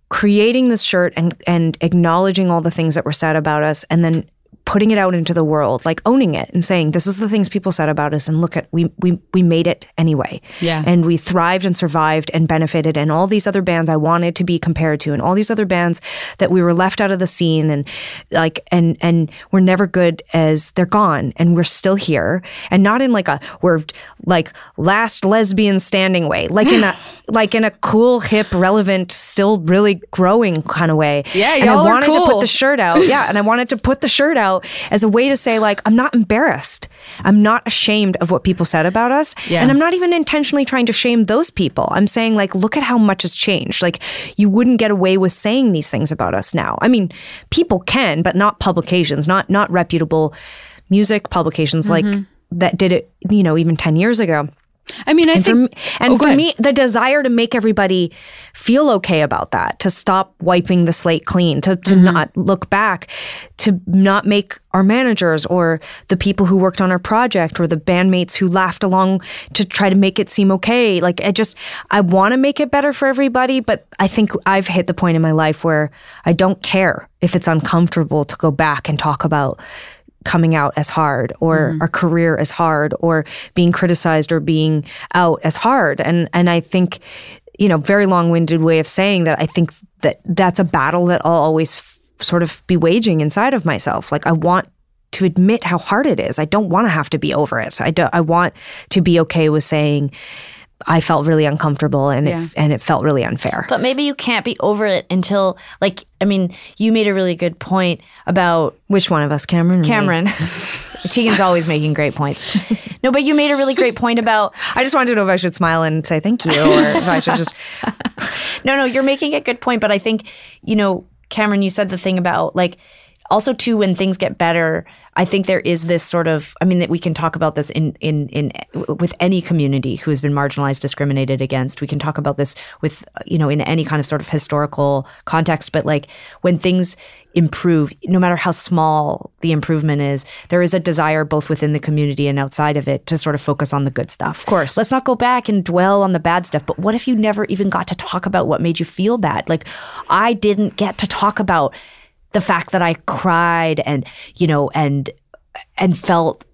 creating this shirt and and acknowledging all the things that were said about us, and then putting it out into the world, like owning it and saying, this is the things people said about us. And look at, we, we, we made it anyway. Yeah. And we thrived and survived and benefited. And all these other bands I wanted to be compared to and all these other bands that we were left out of the scene and like, and, and we're never good as they're gone and we're still here and not in like a, we're like last lesbian standing way, like in a, like in a cool, hip, relevant, still really growing kind of way. Yeah, and y'all I are wanted to put the shirt out. Yeah, and I wanted to put the shirt out as a way to say like I'm not embarrassed. I'm not ashamed of what people said about us, Yeah. and I'm not even intentionally trying to shame those people. I'm saying like look at how much has changed. Like you wouldn't get away with saying these things about us now. I mean, people can, but not publications, not not reputable music publications like mm-hmm. that did it, you know, even 10 years ago. I mean, I And think, me, and Oh, for me, the desire to make everybody feel okay about that, to stop wiping the slate clean, to, to mm-hmm. not look back, to not make our managers or the people who worked on our project or the bandmates who laughed along to try to make it seem okay. Like, I just, I want to make it better for everybody, but I think I've hit the point in my life where I don't care if it's uncomfortable to go back and talk about coming out as hard or mm-hmm. our career as hard or being criticized or being out as hard. And and I think you know very long-winded way of saying that I think that that's a battle that I'll always f- sort of be waging inside of myself. Like I want to admit how hard it is. I don't want to have to be over it. I don't I want to be okay with saying I felt really uncomfortable and Yeah. it and it felt really unfair But maybe you can't be over it until, like, I mean, you made a really good point about which one of us Cameron? Cameron. Tegan's always making great points. No, but you made a really great point about I just wanted to know if I should smile and say thank you or if I should just no, no, you're making a good point. But I think, you know, Cameron, you said the thing about like also too when things get better. I think there is this sort of. I mean, that we can talk about this in in in with any community who has been marginalized, discriminated against. We can talk about this with you know in any kind of sort of historical context. But like when things improve, no matter how small the improvement is, there is a desire both within the community and outside of it to sort of focus on the good stuff. Of course. Let's not go back and dwell on the bad stuff. But what if you never even got to talk about what made you feel bad? Like I didn't get to talk about the fact that I cried and, you know, and and felt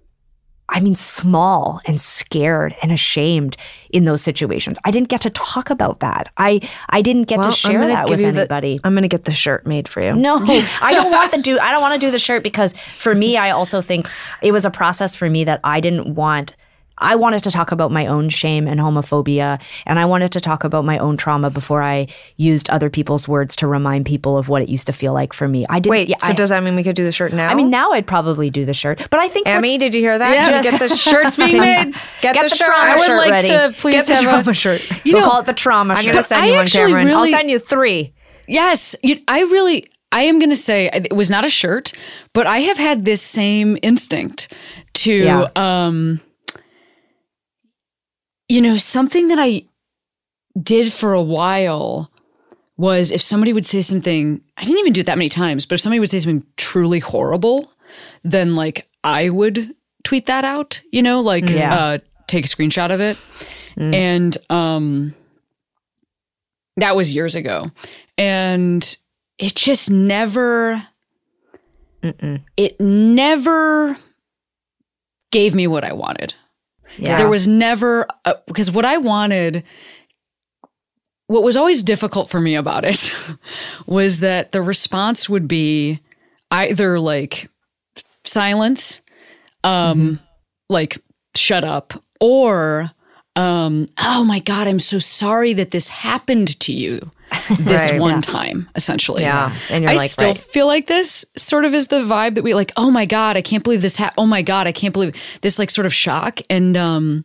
I mean, small and scared and ashamed in those situations. I didn't get to talk about that. I I didn't get Well, to share that with you the- anybody. I'm gonna get the shirt made for you. No, I don't want to do. I don't want to do the shirt because for me, I also think it was a process for me that I didn't want. I wanted to talk about my own shame and homophobia, and I wanted to talk about my own trauma before I used other people's words to remind people of what it used to feel like for me. I didn't. Wait, yeah, so I, does that mean we could do the shirt now? I mean, now I'd probably do the shirt, but I think Amy, did you hear that? Yeah. Can get the Shirts being made. Get, Get the, the shirt. trauma I would shirt like ready. to please Get the have trauma a shirt. You we'll know, call it the trauma I'm shirt. gonna send I you one, actually Cameron. I'll send you three. Yes, you, I really. I am going to say it was not a shirt, but I have had this same instinct to, Yeah. um, you know, something that I did for a while was if somebody would say something, I didn't even do it that many times, but if somebody would say something truly horrible, then like I would tweet that out, you know, like Yeah. uh, take a screenshot of it. And um, that was years ago. And it just never, it never gave me what I wanted. Yeah. There was never, a, because what I wanted, what was always difficult for me about it was that the response would be either like silence, um, like shut up, or um, oh my God, I'm so sorry that this happened to you this Right. one Yeah. time, essentially. Yeah. And you're I like, still right. feel like this sort of is the vibe that we like, oh my God, I can't believe this happened. Oh my God, I can't believe this like sort of shock. And um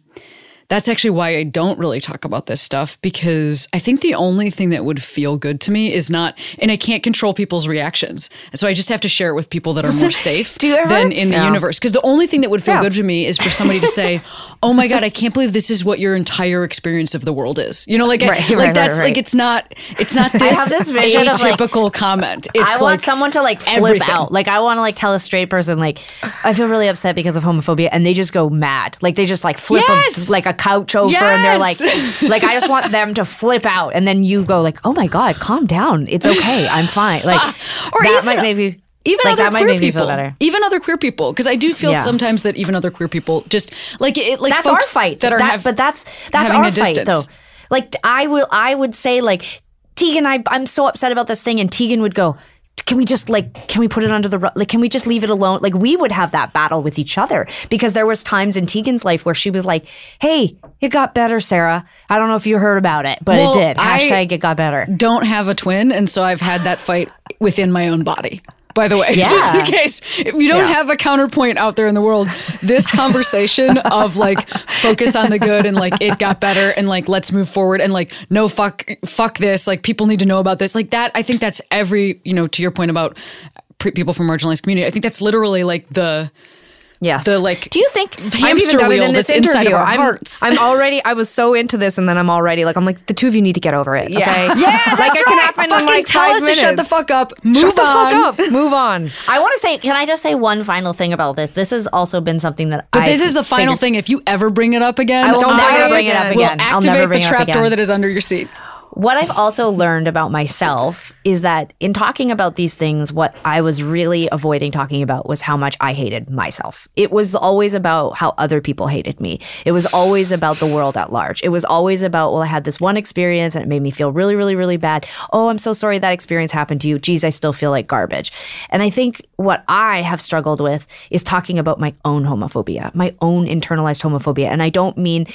that's actually why I don't really talk about this stuff because I think the only thing that would feel good to me is not, and I can't control people's reactions. So I just have to share it with people that are more safe Do you ever- than in the Yeah. universe. Because the only thing that would feel Yeah. good to me is for somebody to say, "Oh my god, I can't believe this is what your entire experience of the world is." You know, like I- like right, that's right, like it's not it's not this, have this vision of, like- comment. It's I like want someone to like flip everything. out. Like I want to like tell a straight person like I feel really upset because of homophobia, and they just go mad. Like they just like flip a- like a couch over, and they're like, like I just want them to flip out, and then you go like, oh my god, calm down, it's okay, I'm fine. Like Or that even- might maybe even Like, other queer make me feel people, even other queer people, because I do feel Yeah. sometimes that even other queer people just like it, like that's our folks fight. that are That- have, but that's that's our fight though. Like I will, I would say like Tegan, I I'm so upset about this thing, and Tegan would go. Can we just like can we put it under the rug? Like can we just leave it alone? Like we would have that battle with each other because there was times in Tegan's life where she was like, "Hey, it got better, Sara. I don't know if you heard about it, but Well, it did. I- Hashtag it got better." don't have a twin, and so I've had that fight within my own body. By the way, just in case if you don't have a counterpoint out there in the world, this conversation of like focus on the good and like it got better and like let's move forward and like no fuck fuck this like people need to know about this like that. I think that's every you know to your point about pre- people from marginalized community. I think that's literally like the Yes. the like Do you think I've even hamster done it in this that's of interview. our I'm, hearts. I'm already. I was so into this, and then I'm already like, I'm like, the two of you need to get over it. Yeah. Okay. yeah, like that's it can happen Fucking in like tell five us minutes. to shut the fuck up. Move Shut the fuck up. Move on. I want to say, can I just say one final thing about this? This has also been something that. But I this is the final figured- thing. If you ever bring it up again, I will Don't never bring it up again. will again. I'll activate never bring the trap door that is under your seat. What I've also learned about myself is that in talking about these things, what I was really avoiding talking about was how much I hated myself. It was always about how other people hated me. It was always about the world at large. It was always about, well, I had this one experience and it made me feel really, really, really bad. Oh, I'm so sorry that experience happened to you. Geez, I still feel like garbage. And I think what I have struggled with is talking about my own homophobia, my own internalized homophobia. And I don't mean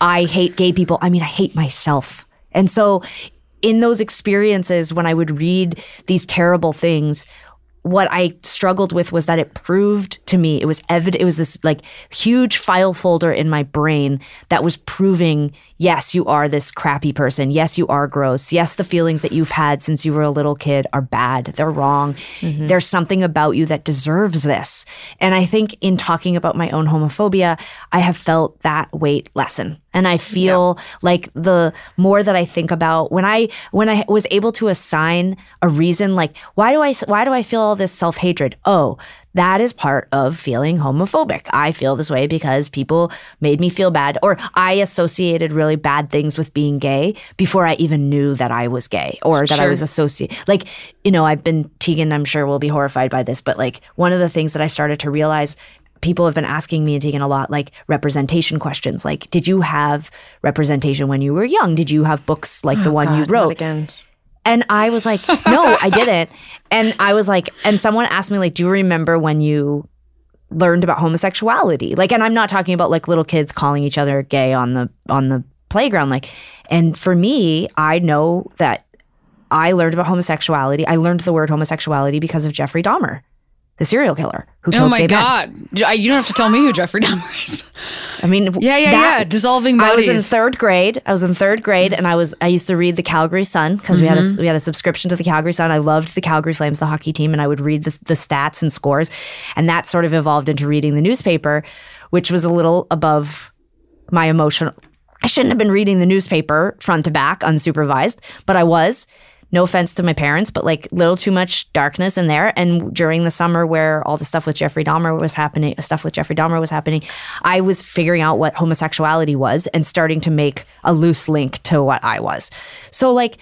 I hate gay people. I mean, I hate myself. And so, in those experiences, when I would read these terrible things, what I struggled with was that it proved to me, it was evident, it was this like huge file folder in my brain that was proving, yes, you are this crappy person. Yes, you are gross. Yes, the feelings that you've had since you were a little kid are bad. They're wrong. Mm-hmm. There's something about you that deserves this. And I think in talking about my own homophobia, I have felt that weight lessen. And I feel like the more that I think about when I when I was able to assign a reason like why do I why do I feel all this self-hatred? Oh, that is part of feeling homophobic. I feel this way because people made me feel bad or I associated really bad things with being gay before I even knew that I was gay or that I Sure. was associate like you know, I've been Tegan I'm sure will be horrified by this, but like one of the things that I started to realize people have been asking me and taking a lot like representation questions like did you have representation when you were young did you have books like oh the one you Oh, God, not wrote again. And i was like no i didn't. And i was like and someone asked me like do you remember when you learned about homosexuality? Like and i'm not talking about like little kids calling each other gay on the on the playground. Like and for me i know that i learned about homosexuality. I learned the word homosexuality because of jeffrey dahmer the serial killer who killed Oh my god! J- You don't have to tell me who Jeffrey Dahmer is. I mean, Yeah, yeah, that- yeah. Dissolving bodies. I was in third grade. I was in third grade, and I was I used to read the Calgary Sun because we had Mm-hmm. a we had a subscription to the Calgary Sun. I loved the Calgary Flames, the hockey team, and I would read the the stats and scores, and that sort of evolved into reading the newspaper, which was a little above my emotional. I shouldn't have been reading the newspaper front to back unsupervised, but I was. No offense to my parents, but like little too much darkness in there. And during the summer where all the stuff with Jeffrey Dahmer was happening, stuff with Jeffrey Dahmer was happening, I was figuring out what homosexuality was and starting to make a loose link to what I was. So like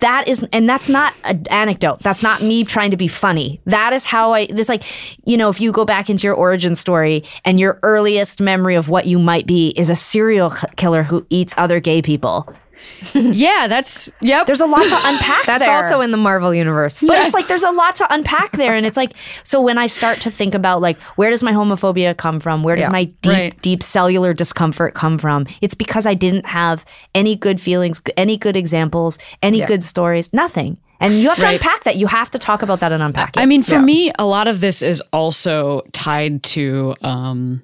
that is and that's not an anecdote that's not me trying to be funny that is how i this like you know if you go back into your origin story and your earliest memory of what you might be is a serial killer who eats other gay people yeah, that's yep. there's a lot to unpack That's there. also in the Marvel universe. But it's like there's a lot to unpack there. And it's like, so when I start to think about like, where does my homophobia come from? Where does Yeah, my deep, right. deep cellular discomfort come from? It's because I didn't have any good feelings, any good examples, any good stories, nothing. And you have to Right. unpack that. You have to talk about that and unpack it. I mean, for me, a lot of this is also tied to um,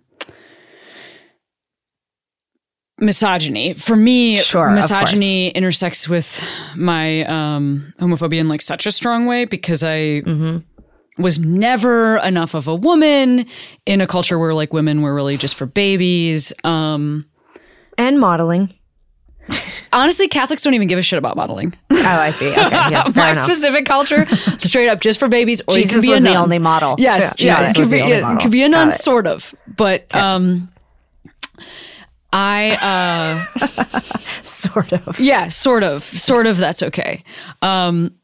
misogyny. For me, Sure, misogyny intersects with my um, homophobia in like such a strong way because I was never enough of a woman in a culture where like women were really just for babies. Um, and modeling. honestly, Catholics don't even give a shit about modeling. Oh, I see. Okay, yeah, my enough. specific culture, straight up just for babies, or you Jesus can be was a the nun. only model. Yes, Yeah, yeah, Jesus it could the be, only it model. could be a nun, sort of. But um, I uh, sort of. yeah, sort of, sort of. That's okay. Um,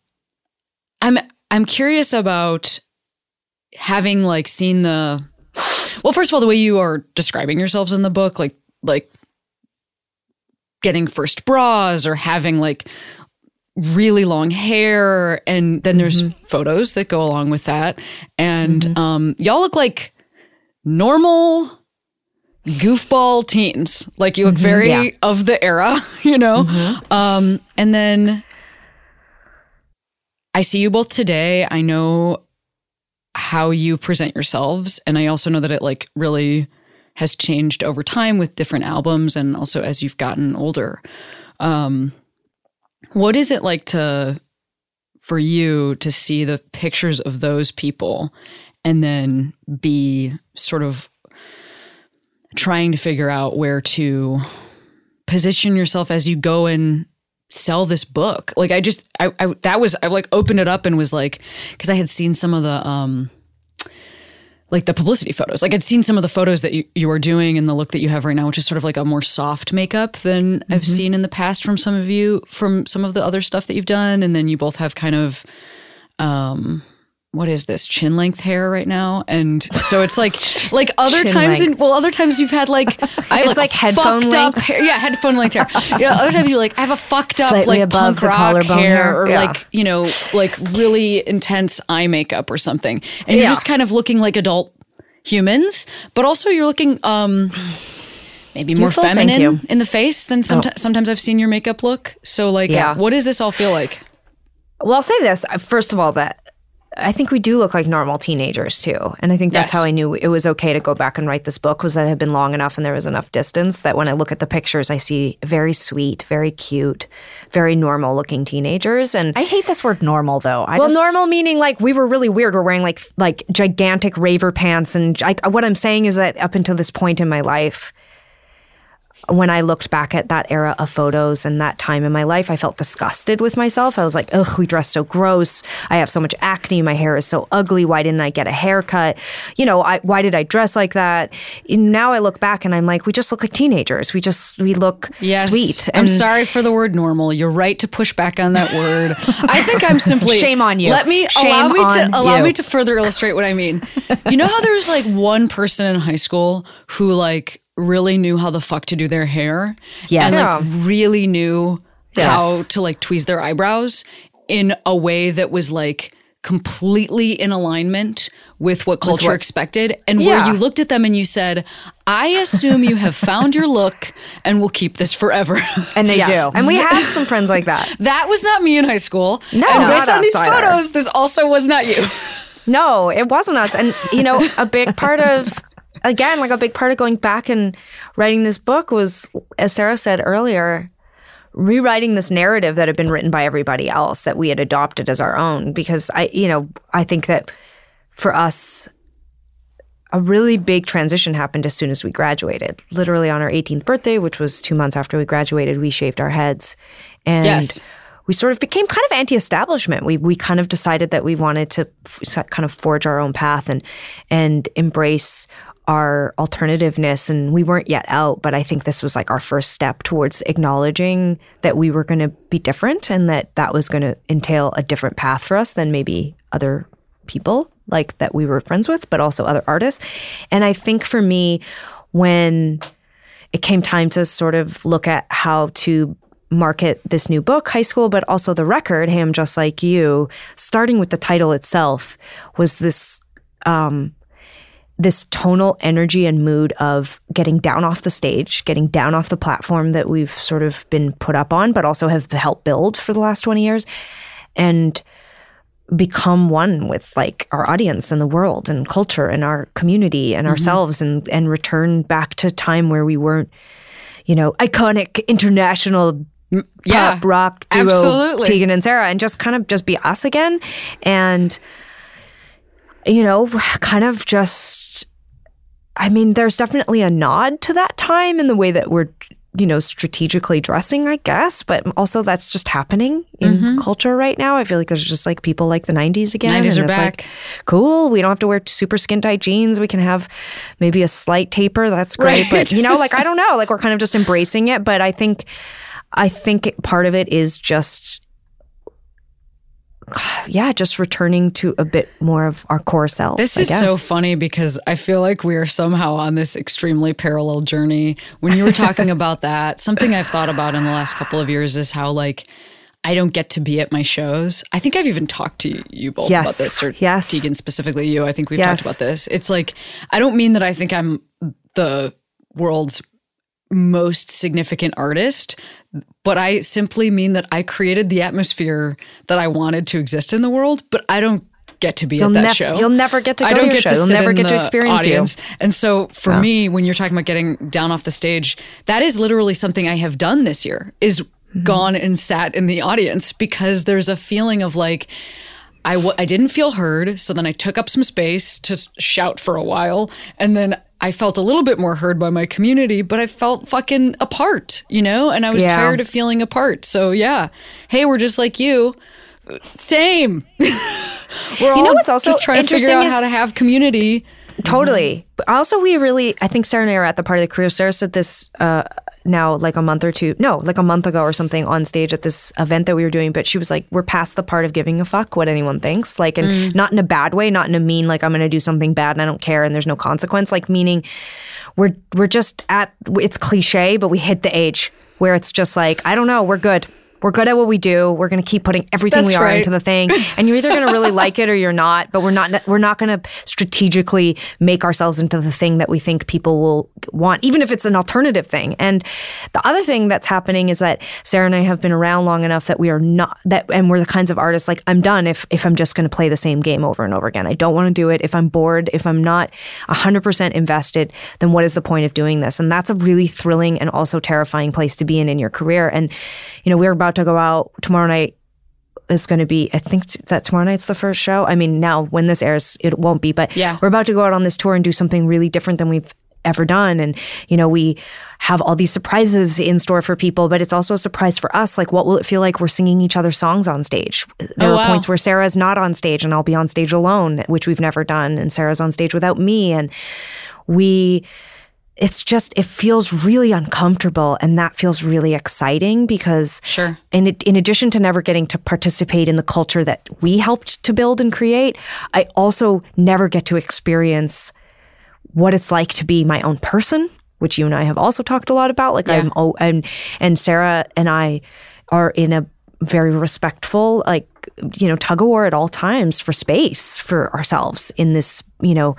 I'm I'm curious about having like seen the well, first of all, the way you are describing yourselves in the book, like like getting first bras or having like really long hair and then there's Mm-hmm. photos that go along with that and um y'all look like normal goofball teens. Like you look very Mm-hmm. yeah. of the era you know? Um and then i see you both today. I know how you present yourselves and i also know that it like really has changed over time with different albums and also as you've gotten older. Um what is it like to for you to see the pictures of those people and then be sort of trying to figure out where to position yourself as you go and sell this book. Like i just i, I that was i like opened it up and was like because i had seen some of the um like the publicity photos. Like i'd seen some of the photos that you, you were doing and the look that you have right now which is sort of like a more soft makeup than i've seen in the past from some of you from some of the other stuff that you've done. And then you both have kind of um what is this chin length hair right now and so it's like like other Chin times in, well other times you've had like i have It's like a headphone fucked up hair. yeah headphone length hair yeah other times you're like i have a fucked up Slightly like above punk the rock collarbone hair, hair. or Yeah. like you know like really intense eye makeup or something and you're Yeah. just kind of looking like adult humans but also you're looking um maybe more feminine in the face than sometimes sometimes i've seen your makeup look so like Yeah. what does this all feel like Well, I'll say this first of all that I think we do look like normal teenagers too, and I think that's Yes. how I knew it was okay to go back and write this book was that it had been long enough and there was enough distance that when I look at the pictures, I see very sweet, very cute, very normal looking teenagers, and I hate this word normal though. I well, just, normal meaning like we were really weird. We're wearing like like gigantic raver pants, and I, what I'm saying is that up until this point in my life, when I looked back at that era of photos and that time in my life, I felt disgusted with myself. I was like, ugh, we dress so gross. I have so much acne. My hair is so ugly. Why didn't I get a haircut? You know, I, why did I dress like that? And now I look back and I'm like, we just look like teenagers. We just, we look Yes. sweet. I'm sorry for the word normal. You're right to push back on that word. I think I'm simply Shame on you. Let me Shame allow me to allow you. me to further illustrate what I mean. You know how there's like one person in high school who like really knew how the fuck to do their hair? Yes. And like really knew Yes. how to like tweeze their eyebrows in a way that was like completely in alignment with what culture expected and Yeah. where you looked at them and you said i assume you have found your look and will keep this forever and they Yes. do. And we have some friends like that. that was not me in high school No, and based on these either. photos this also was not you No, it wasn't us. And, you know, a big part of, again, like a big part of going back and writing this book was, as Sara said earlier, rewriting this narrative that had been written by everybody else that we had adopted as our own. Because I, you know, I think that for us, a really big transition happened as soon as we graduated. Literally on our 18th birthday, which was two months after we graduated, we shaved our heads. And Yes. we sort of became kind of anti-establishment. We we kind of decided that we wanted to f- kind of forge our own path and and embrace our alternativeness and we weren't yet out but i think this was like our first step towards acknowledging that we were going to be different and that that was going to entail a different path for us than maybe other people like that we were friends with but also other artists. And i think for me when it came time to sort of look at how to market this new book, High School, but also the record, Hey, I'm Just Like You, starting with the title itself, was this um, this tonal energy and mood of getting down off the stage, getting down off the platform that we've sort of been put up on, but also have helped build for the last 20 years, and become one with like our audience and the world and culture and our community and mm-hmm. ourselves and and return back to time where we weren't you know iconic international mm, yeah pop rock duo absolutely. Tegan and Sara and just kind of just be us again. And you know kind of just I mean there's definitely a nod to that time in the way that we're you know strategically dressing I guess but also that's just happening in Mm-hmm. culture right now I feel like there's just like people like the 90s again 90s and are it's back. like cool we don't have to wear super skin tight jeans we can have maybe a slight taper that's great Right. but you know like I don't know like we're kind of just embracing it but I think I think part of it is just yeah, just returning to a bit more of our core self. This is so funny because I feel like we are somehow on this extremely parallel journey. When you were talking about that, something I've thought about in the last couple of years is how like I don't get to be at my shows. I think I've even talked to you both Yes. about this, or Yes. Tegan specifically you. I think we've Yes. talked about this. It's like I don't mean that I think I'm the world's most significant artist, but I simply mean that I created the atmosphere that I wanted to exist in the world, but I don't get to be You'll at that nev- show. you'll never get to I go to don't your get show. You'll sit never get to experience you. audience. And so for me, when you're talking about getting down off the stage, that is literally something I have done this year is Mm-hmm. gone and sat in the audience because there's a feeling of like I w- I didn't feel heard, so then I took up some space to shout for a while, and then I felt a little bit more heard by my community, but I felt fucking apart, you know, and I was Yeah. tired of feeling apart. So yeah, hey, we're just like you, same. we're all know what's also just trying to figure interesting out is- how to have community. Totally. But also, we really, I think Sara and I are at the part of the career. Sara said this uh, now, like a month or two, no, like a month ago or something on stage at this event that we were doing. But she was like, we're past the part of giving a fuck what anyone thinks. Like, and mm. not in a bad way, not in a mean, like, I'm going to do something bad and I don't care and there's no consequence. Like, meaning we're, we're just at, it's cliche, but we hit the age where it's just like, I don't know, we're good. We're good at what we do. We're going to keep putting everything we That's are right. into the thing, and you're either going to really like it or you're not. But we're not. We're not going to strategically make ourselves into the thing that we think people will want, even if it's an alternative thing. And the other thing that's happening is that Sara and I have been around long enough that we are not that, and we're the kinds of artists like I'm done if if I'm just going to play the same game over and over again. I don't want to do it. If I'm bored, if I'm not 100% invested, then what is the point of doing this? And that's a really thrilling and also terrifying place to be in in your career. And you know, we're about to go out tomorrow night is going to be I think that tomorrow night's the first show. I mean, now when this airs it won't be, but Yeah. we're about to go out on this tour and do something really different than we've ever done and you know, we have all these surprises in store for people, but it's also a surprise for us. Like, what will it feel like we're singing each other's songs on stage? There Oh, are wow. points where Sara's not on stage and I'll be on stage alone, which we've never done, and Sara's on stage without me. And we, it's just, it feels really uncomfortable. And that feels really exciting because Sure. in, in addition to never getting to participate in the culture that we helped to build and create, I also never get to experience what it's like to be my own person, which you and I have also talked a lot about. Like I'm, oh, and and Sara and I are in a very respectful, like you know, tug of war at all times for space for ourselves in this you know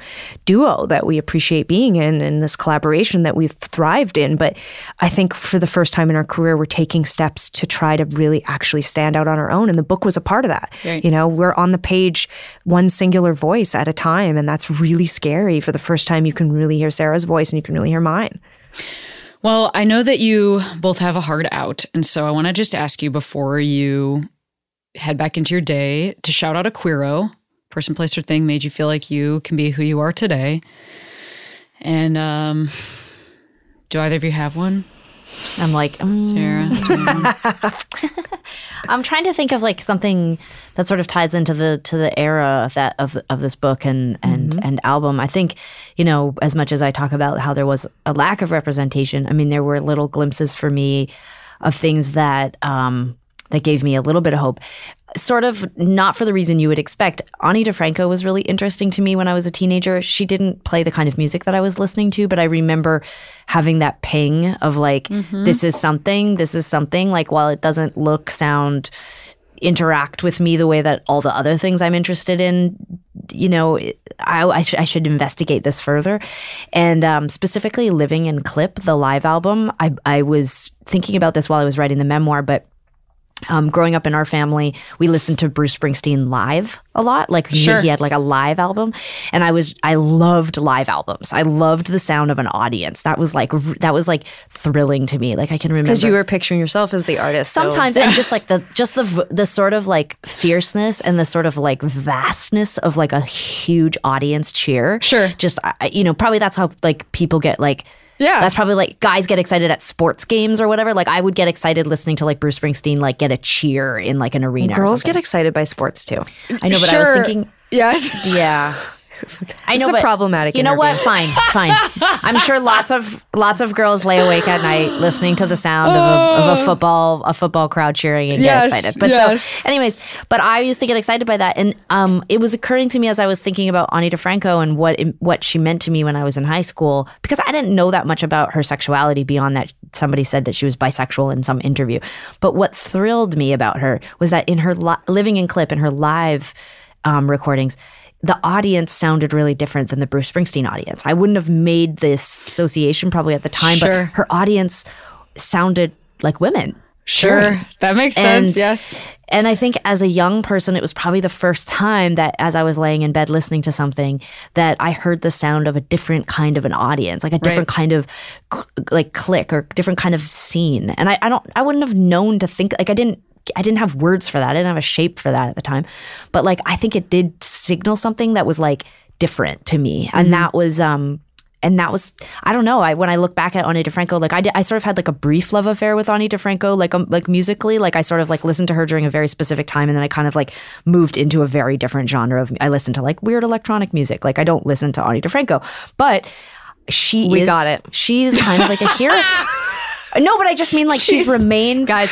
duo that we appreciate being in and this collaboration that we've thrived in. But I think for the first time in our career, we're taking steps to try to really actually stand out on our own, and the book was a part of that. Right. You know, we're on the page one singular voice at a time, and that's really scary. For the first time, you can really hear Sara's voice and you can really hear mine. Well, I know that you both have a hard out. And so I want to just ask you before you head back into your day to shout out a Queero, person, place, or thing made you feel like you can be who you are today. And um, do either of you have one? I'm like, mm, Sara? I'm trying to think of like something that sort of ties into the to the era of that of of this book and and and album. I think you know as much as I talk about how there was a lack of representation. I mean, there were little glimpses for me of things that um that gave me a little bit of hope. Sort of not for the reason you would expect. Ani DiFranco was really interesting to me when I was a teenager. She didn't play the kind of music that I was listening to, but I remember having that ping of like, this is something, this is something. Like, while it doesn't look, sound, interact with me the way that all the other things I'm interested in, you know, I, I, sh- I should investigate this further. And um, specifically, Living in Clip, the live album, I, I was thinking about this while I was writing the memoir, but um, growing up in our family, we listened to Bruce Springsteen live a lot. Like he, Sure. he had like a live album, and I was I loved live albums. I loved the sound of an audience. That was like that was like thrilling to me. Like I can remember Because you were picturing yourself as the artist. so- sometimes and just like the just the the sort of like fierceness and the sort of like vastness of like a huge audience cheer Sure. just you know probably that's how like people get like Yeah. that's probably like guys get excited at sports games or whatever like i would get excited listening to like bruce springsteen like get a cheer in like an arena girls get excited by sports too. i know but i was thinking Yes. yeah I know, but problematic You know what? Fine, fine. I'm sure lots of lots of girls lay awake at night listening to the sound of a, of a football a football crowd cheering and Yes, get excited. But yes. so, anyways, but I used to get excited by that, and um, it was occurring to me as I was thinking about Ani DiFranco and what what she meant to me when I was in high school because I didn't know that much about her sexuality beyond that somebody said that she was bisexual in some interview. But what thrilled me about her was that in her li- living in clip in her live um, recordings, the audience sounded really different than the Bruce Springsteen audience. I wouldn't have made this association probably at the time, Sure. but her audience sounded like women. Sure. That makes And- sense. Yes. And I think as a young person, it was probably the first time that as I was laying in bed listening to something, that I heard the sound of a different kind of an audience, like a different kind of like click or different kind of scene. And I, I don't, I wouldn't have known to think, like I didn't, I didn't have words for that. I didn't have a shape for that at the time. But like, I think it did signal something that was like different to me. And that was, um, and that was I don't know. I when I look back at Ani DiFranco, like I did, I sort of had like a brief love affair with Ani DiFranco, like um, like musically, like I sort of like listened to her during a very specific time, and then I kind of like moved into a very different genre of. I listened to like weird electronic music. Like I don't listen to Ani DiFranco, but she We is- got it. She's kind of like a hero. no, but I just mean like she's, She's- remained. Guys,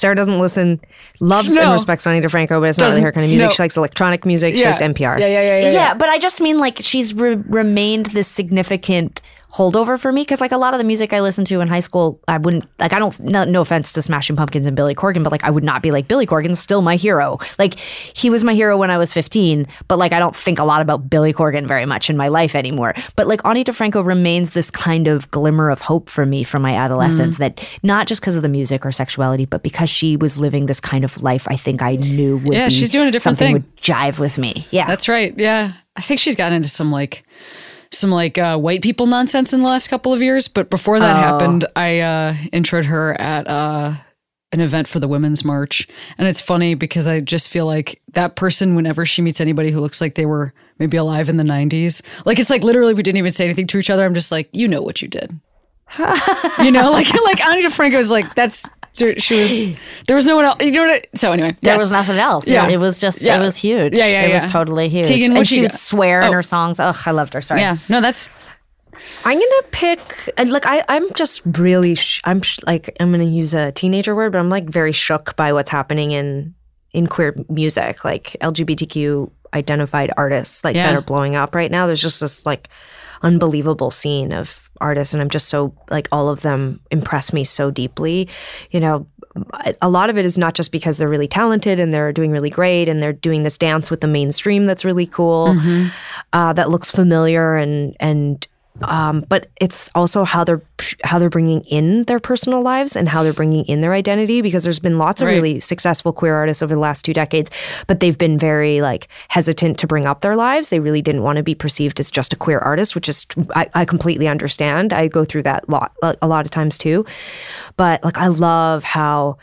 Sara doesn't listen, loves No. and respects Ani DiFranco, but it's not really her kind of music. no. She likes electronic music. She likes NPR. Yeah, yeah, yeah, yeah. yeah, but I just mean like she's re- remained this significant holdover for me because like a lot of the music I listened to in high school, I wouldn't like. I don't. No, no offense to Smashing Pumpkins and Billy Corgan, but like I would not be like Billy Corgan's still my hero. Like he was my hero when I was fifteen, but like I don't think a lot about Billy Corgan very much in my life anymore. But like Ani DiFranco remains this kind of glimmer of hope for me from my adolescence mm. that not just because of the music or sexuality, but because she was living this kind of life. I think I knew would Yeah, be she's doing a different something thing. would jive with me. Yeah, That's right. Yeah. I think she's gotten into some like some like uh, white people nonsense in the last couple of years. But before that Oh. happened, I uh, introed her at uh, an event for the Women's March. And it's funny because I just feel like that person, whenever she meets anybody who looks like they were maybe alive in the 90s, like it's like literally we didn't even say anything to each other. I'm just like, you know what you did. you know, like like Ani DiFranco was like, that's she was there was no one else. You know what? I, so anyway, There yes. was nothing else. Yeah. It was just, Yeah. it was huge. Yeah, yeah, It yeah. was totally huge. Tegan, and you she would got? swear in Oh. her songs. Oh, I loved her. Sorry. Yeah, no, that's I'm gonna pick. and, Like I, I'm just really. Sh- I'm sh- like I'm gonna use a teenager word, but I'm like very shook by what's happening in in queer music, like LGBTQ identified artists, like Yeah. that are blowing up right now. There's just this like unbelievable scene of artists, and I'm just so like all of them impress me so deeply. You know, a lot of it is not just because they're really talented and they're doing really great and they're doing this dance with the mainstream that's really cool, uh, that looks familiar and and um, but it's also how they're how they're bringing in their personal lives and how they're bringing in their identity because there's been lots of Right. really successful queer artists over the last two decades but they've been very like hesitant to bring up their lives they really didn't want to be perceived as just a queer artist which is I, I completely understand I go through that lot a lot of times too but like I love how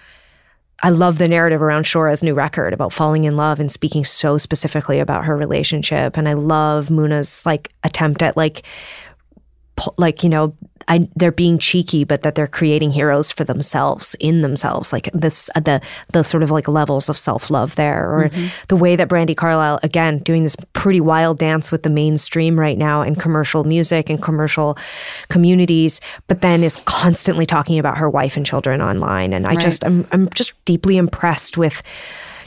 I love the narrative around Shura's new record about falling in love and speaking so specifically about her relationship. And I love Muna's like attempt at like, like you know, I, they're being cheeky, but that they're creating heroes for themselves in themselves. Like this, uh, the the sort of like levels of self love there, or the way that Brandi Carlile again doing this pretty wild dance with the mainstream right now in commercial music and commercial communities, but then is constantly talking about her wife and children online. And I just, I'm, I'm just deeply impressed with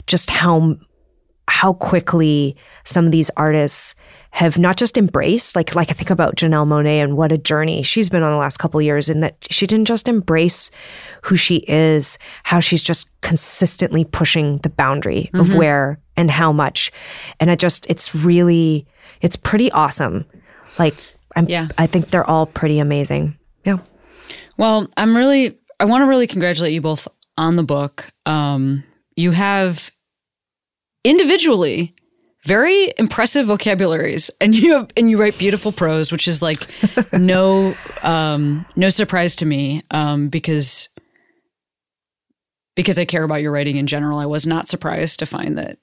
just how how quickly some of these artists have not just embraced like like I think about Janelle Monáe and what a journey she's been on the last couple of years and that she didn't just embrace who she is how she's just consistently pushing the boundary of where and how much. And I just it's really it's pretty awesome. Like I'm Yeah. I think they're all pretty amazing. Yeah. Well, I'm really, I want to really congratulate you both on the book. Um, you have individually very impressive vocabularies, and you have, and you write beautiful prose, which is like no, um, no surprise to me, um, because because I care about your writing in general. I was not surprised to find that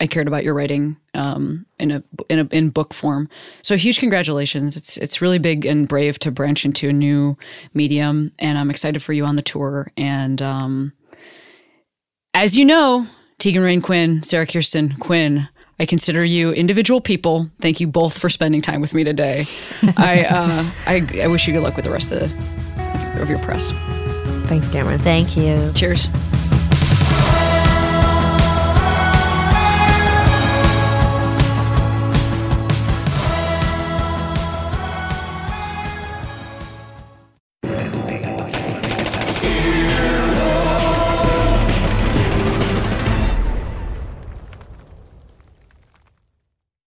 I cared about your writing um, in a in a in book form. So huge congratulations! It's it's really big and brave to branch into a new medium, and I'm excited for you on the tour. And um, as you know, Tegan Rain Quin, Sara Keirsten Quin, I consider you individual people. Thank you both for spending time with me today. I, uh, I I wish you good luck with the rest of, the, of your press. Thanks, Cameron. Thank you. Cheers.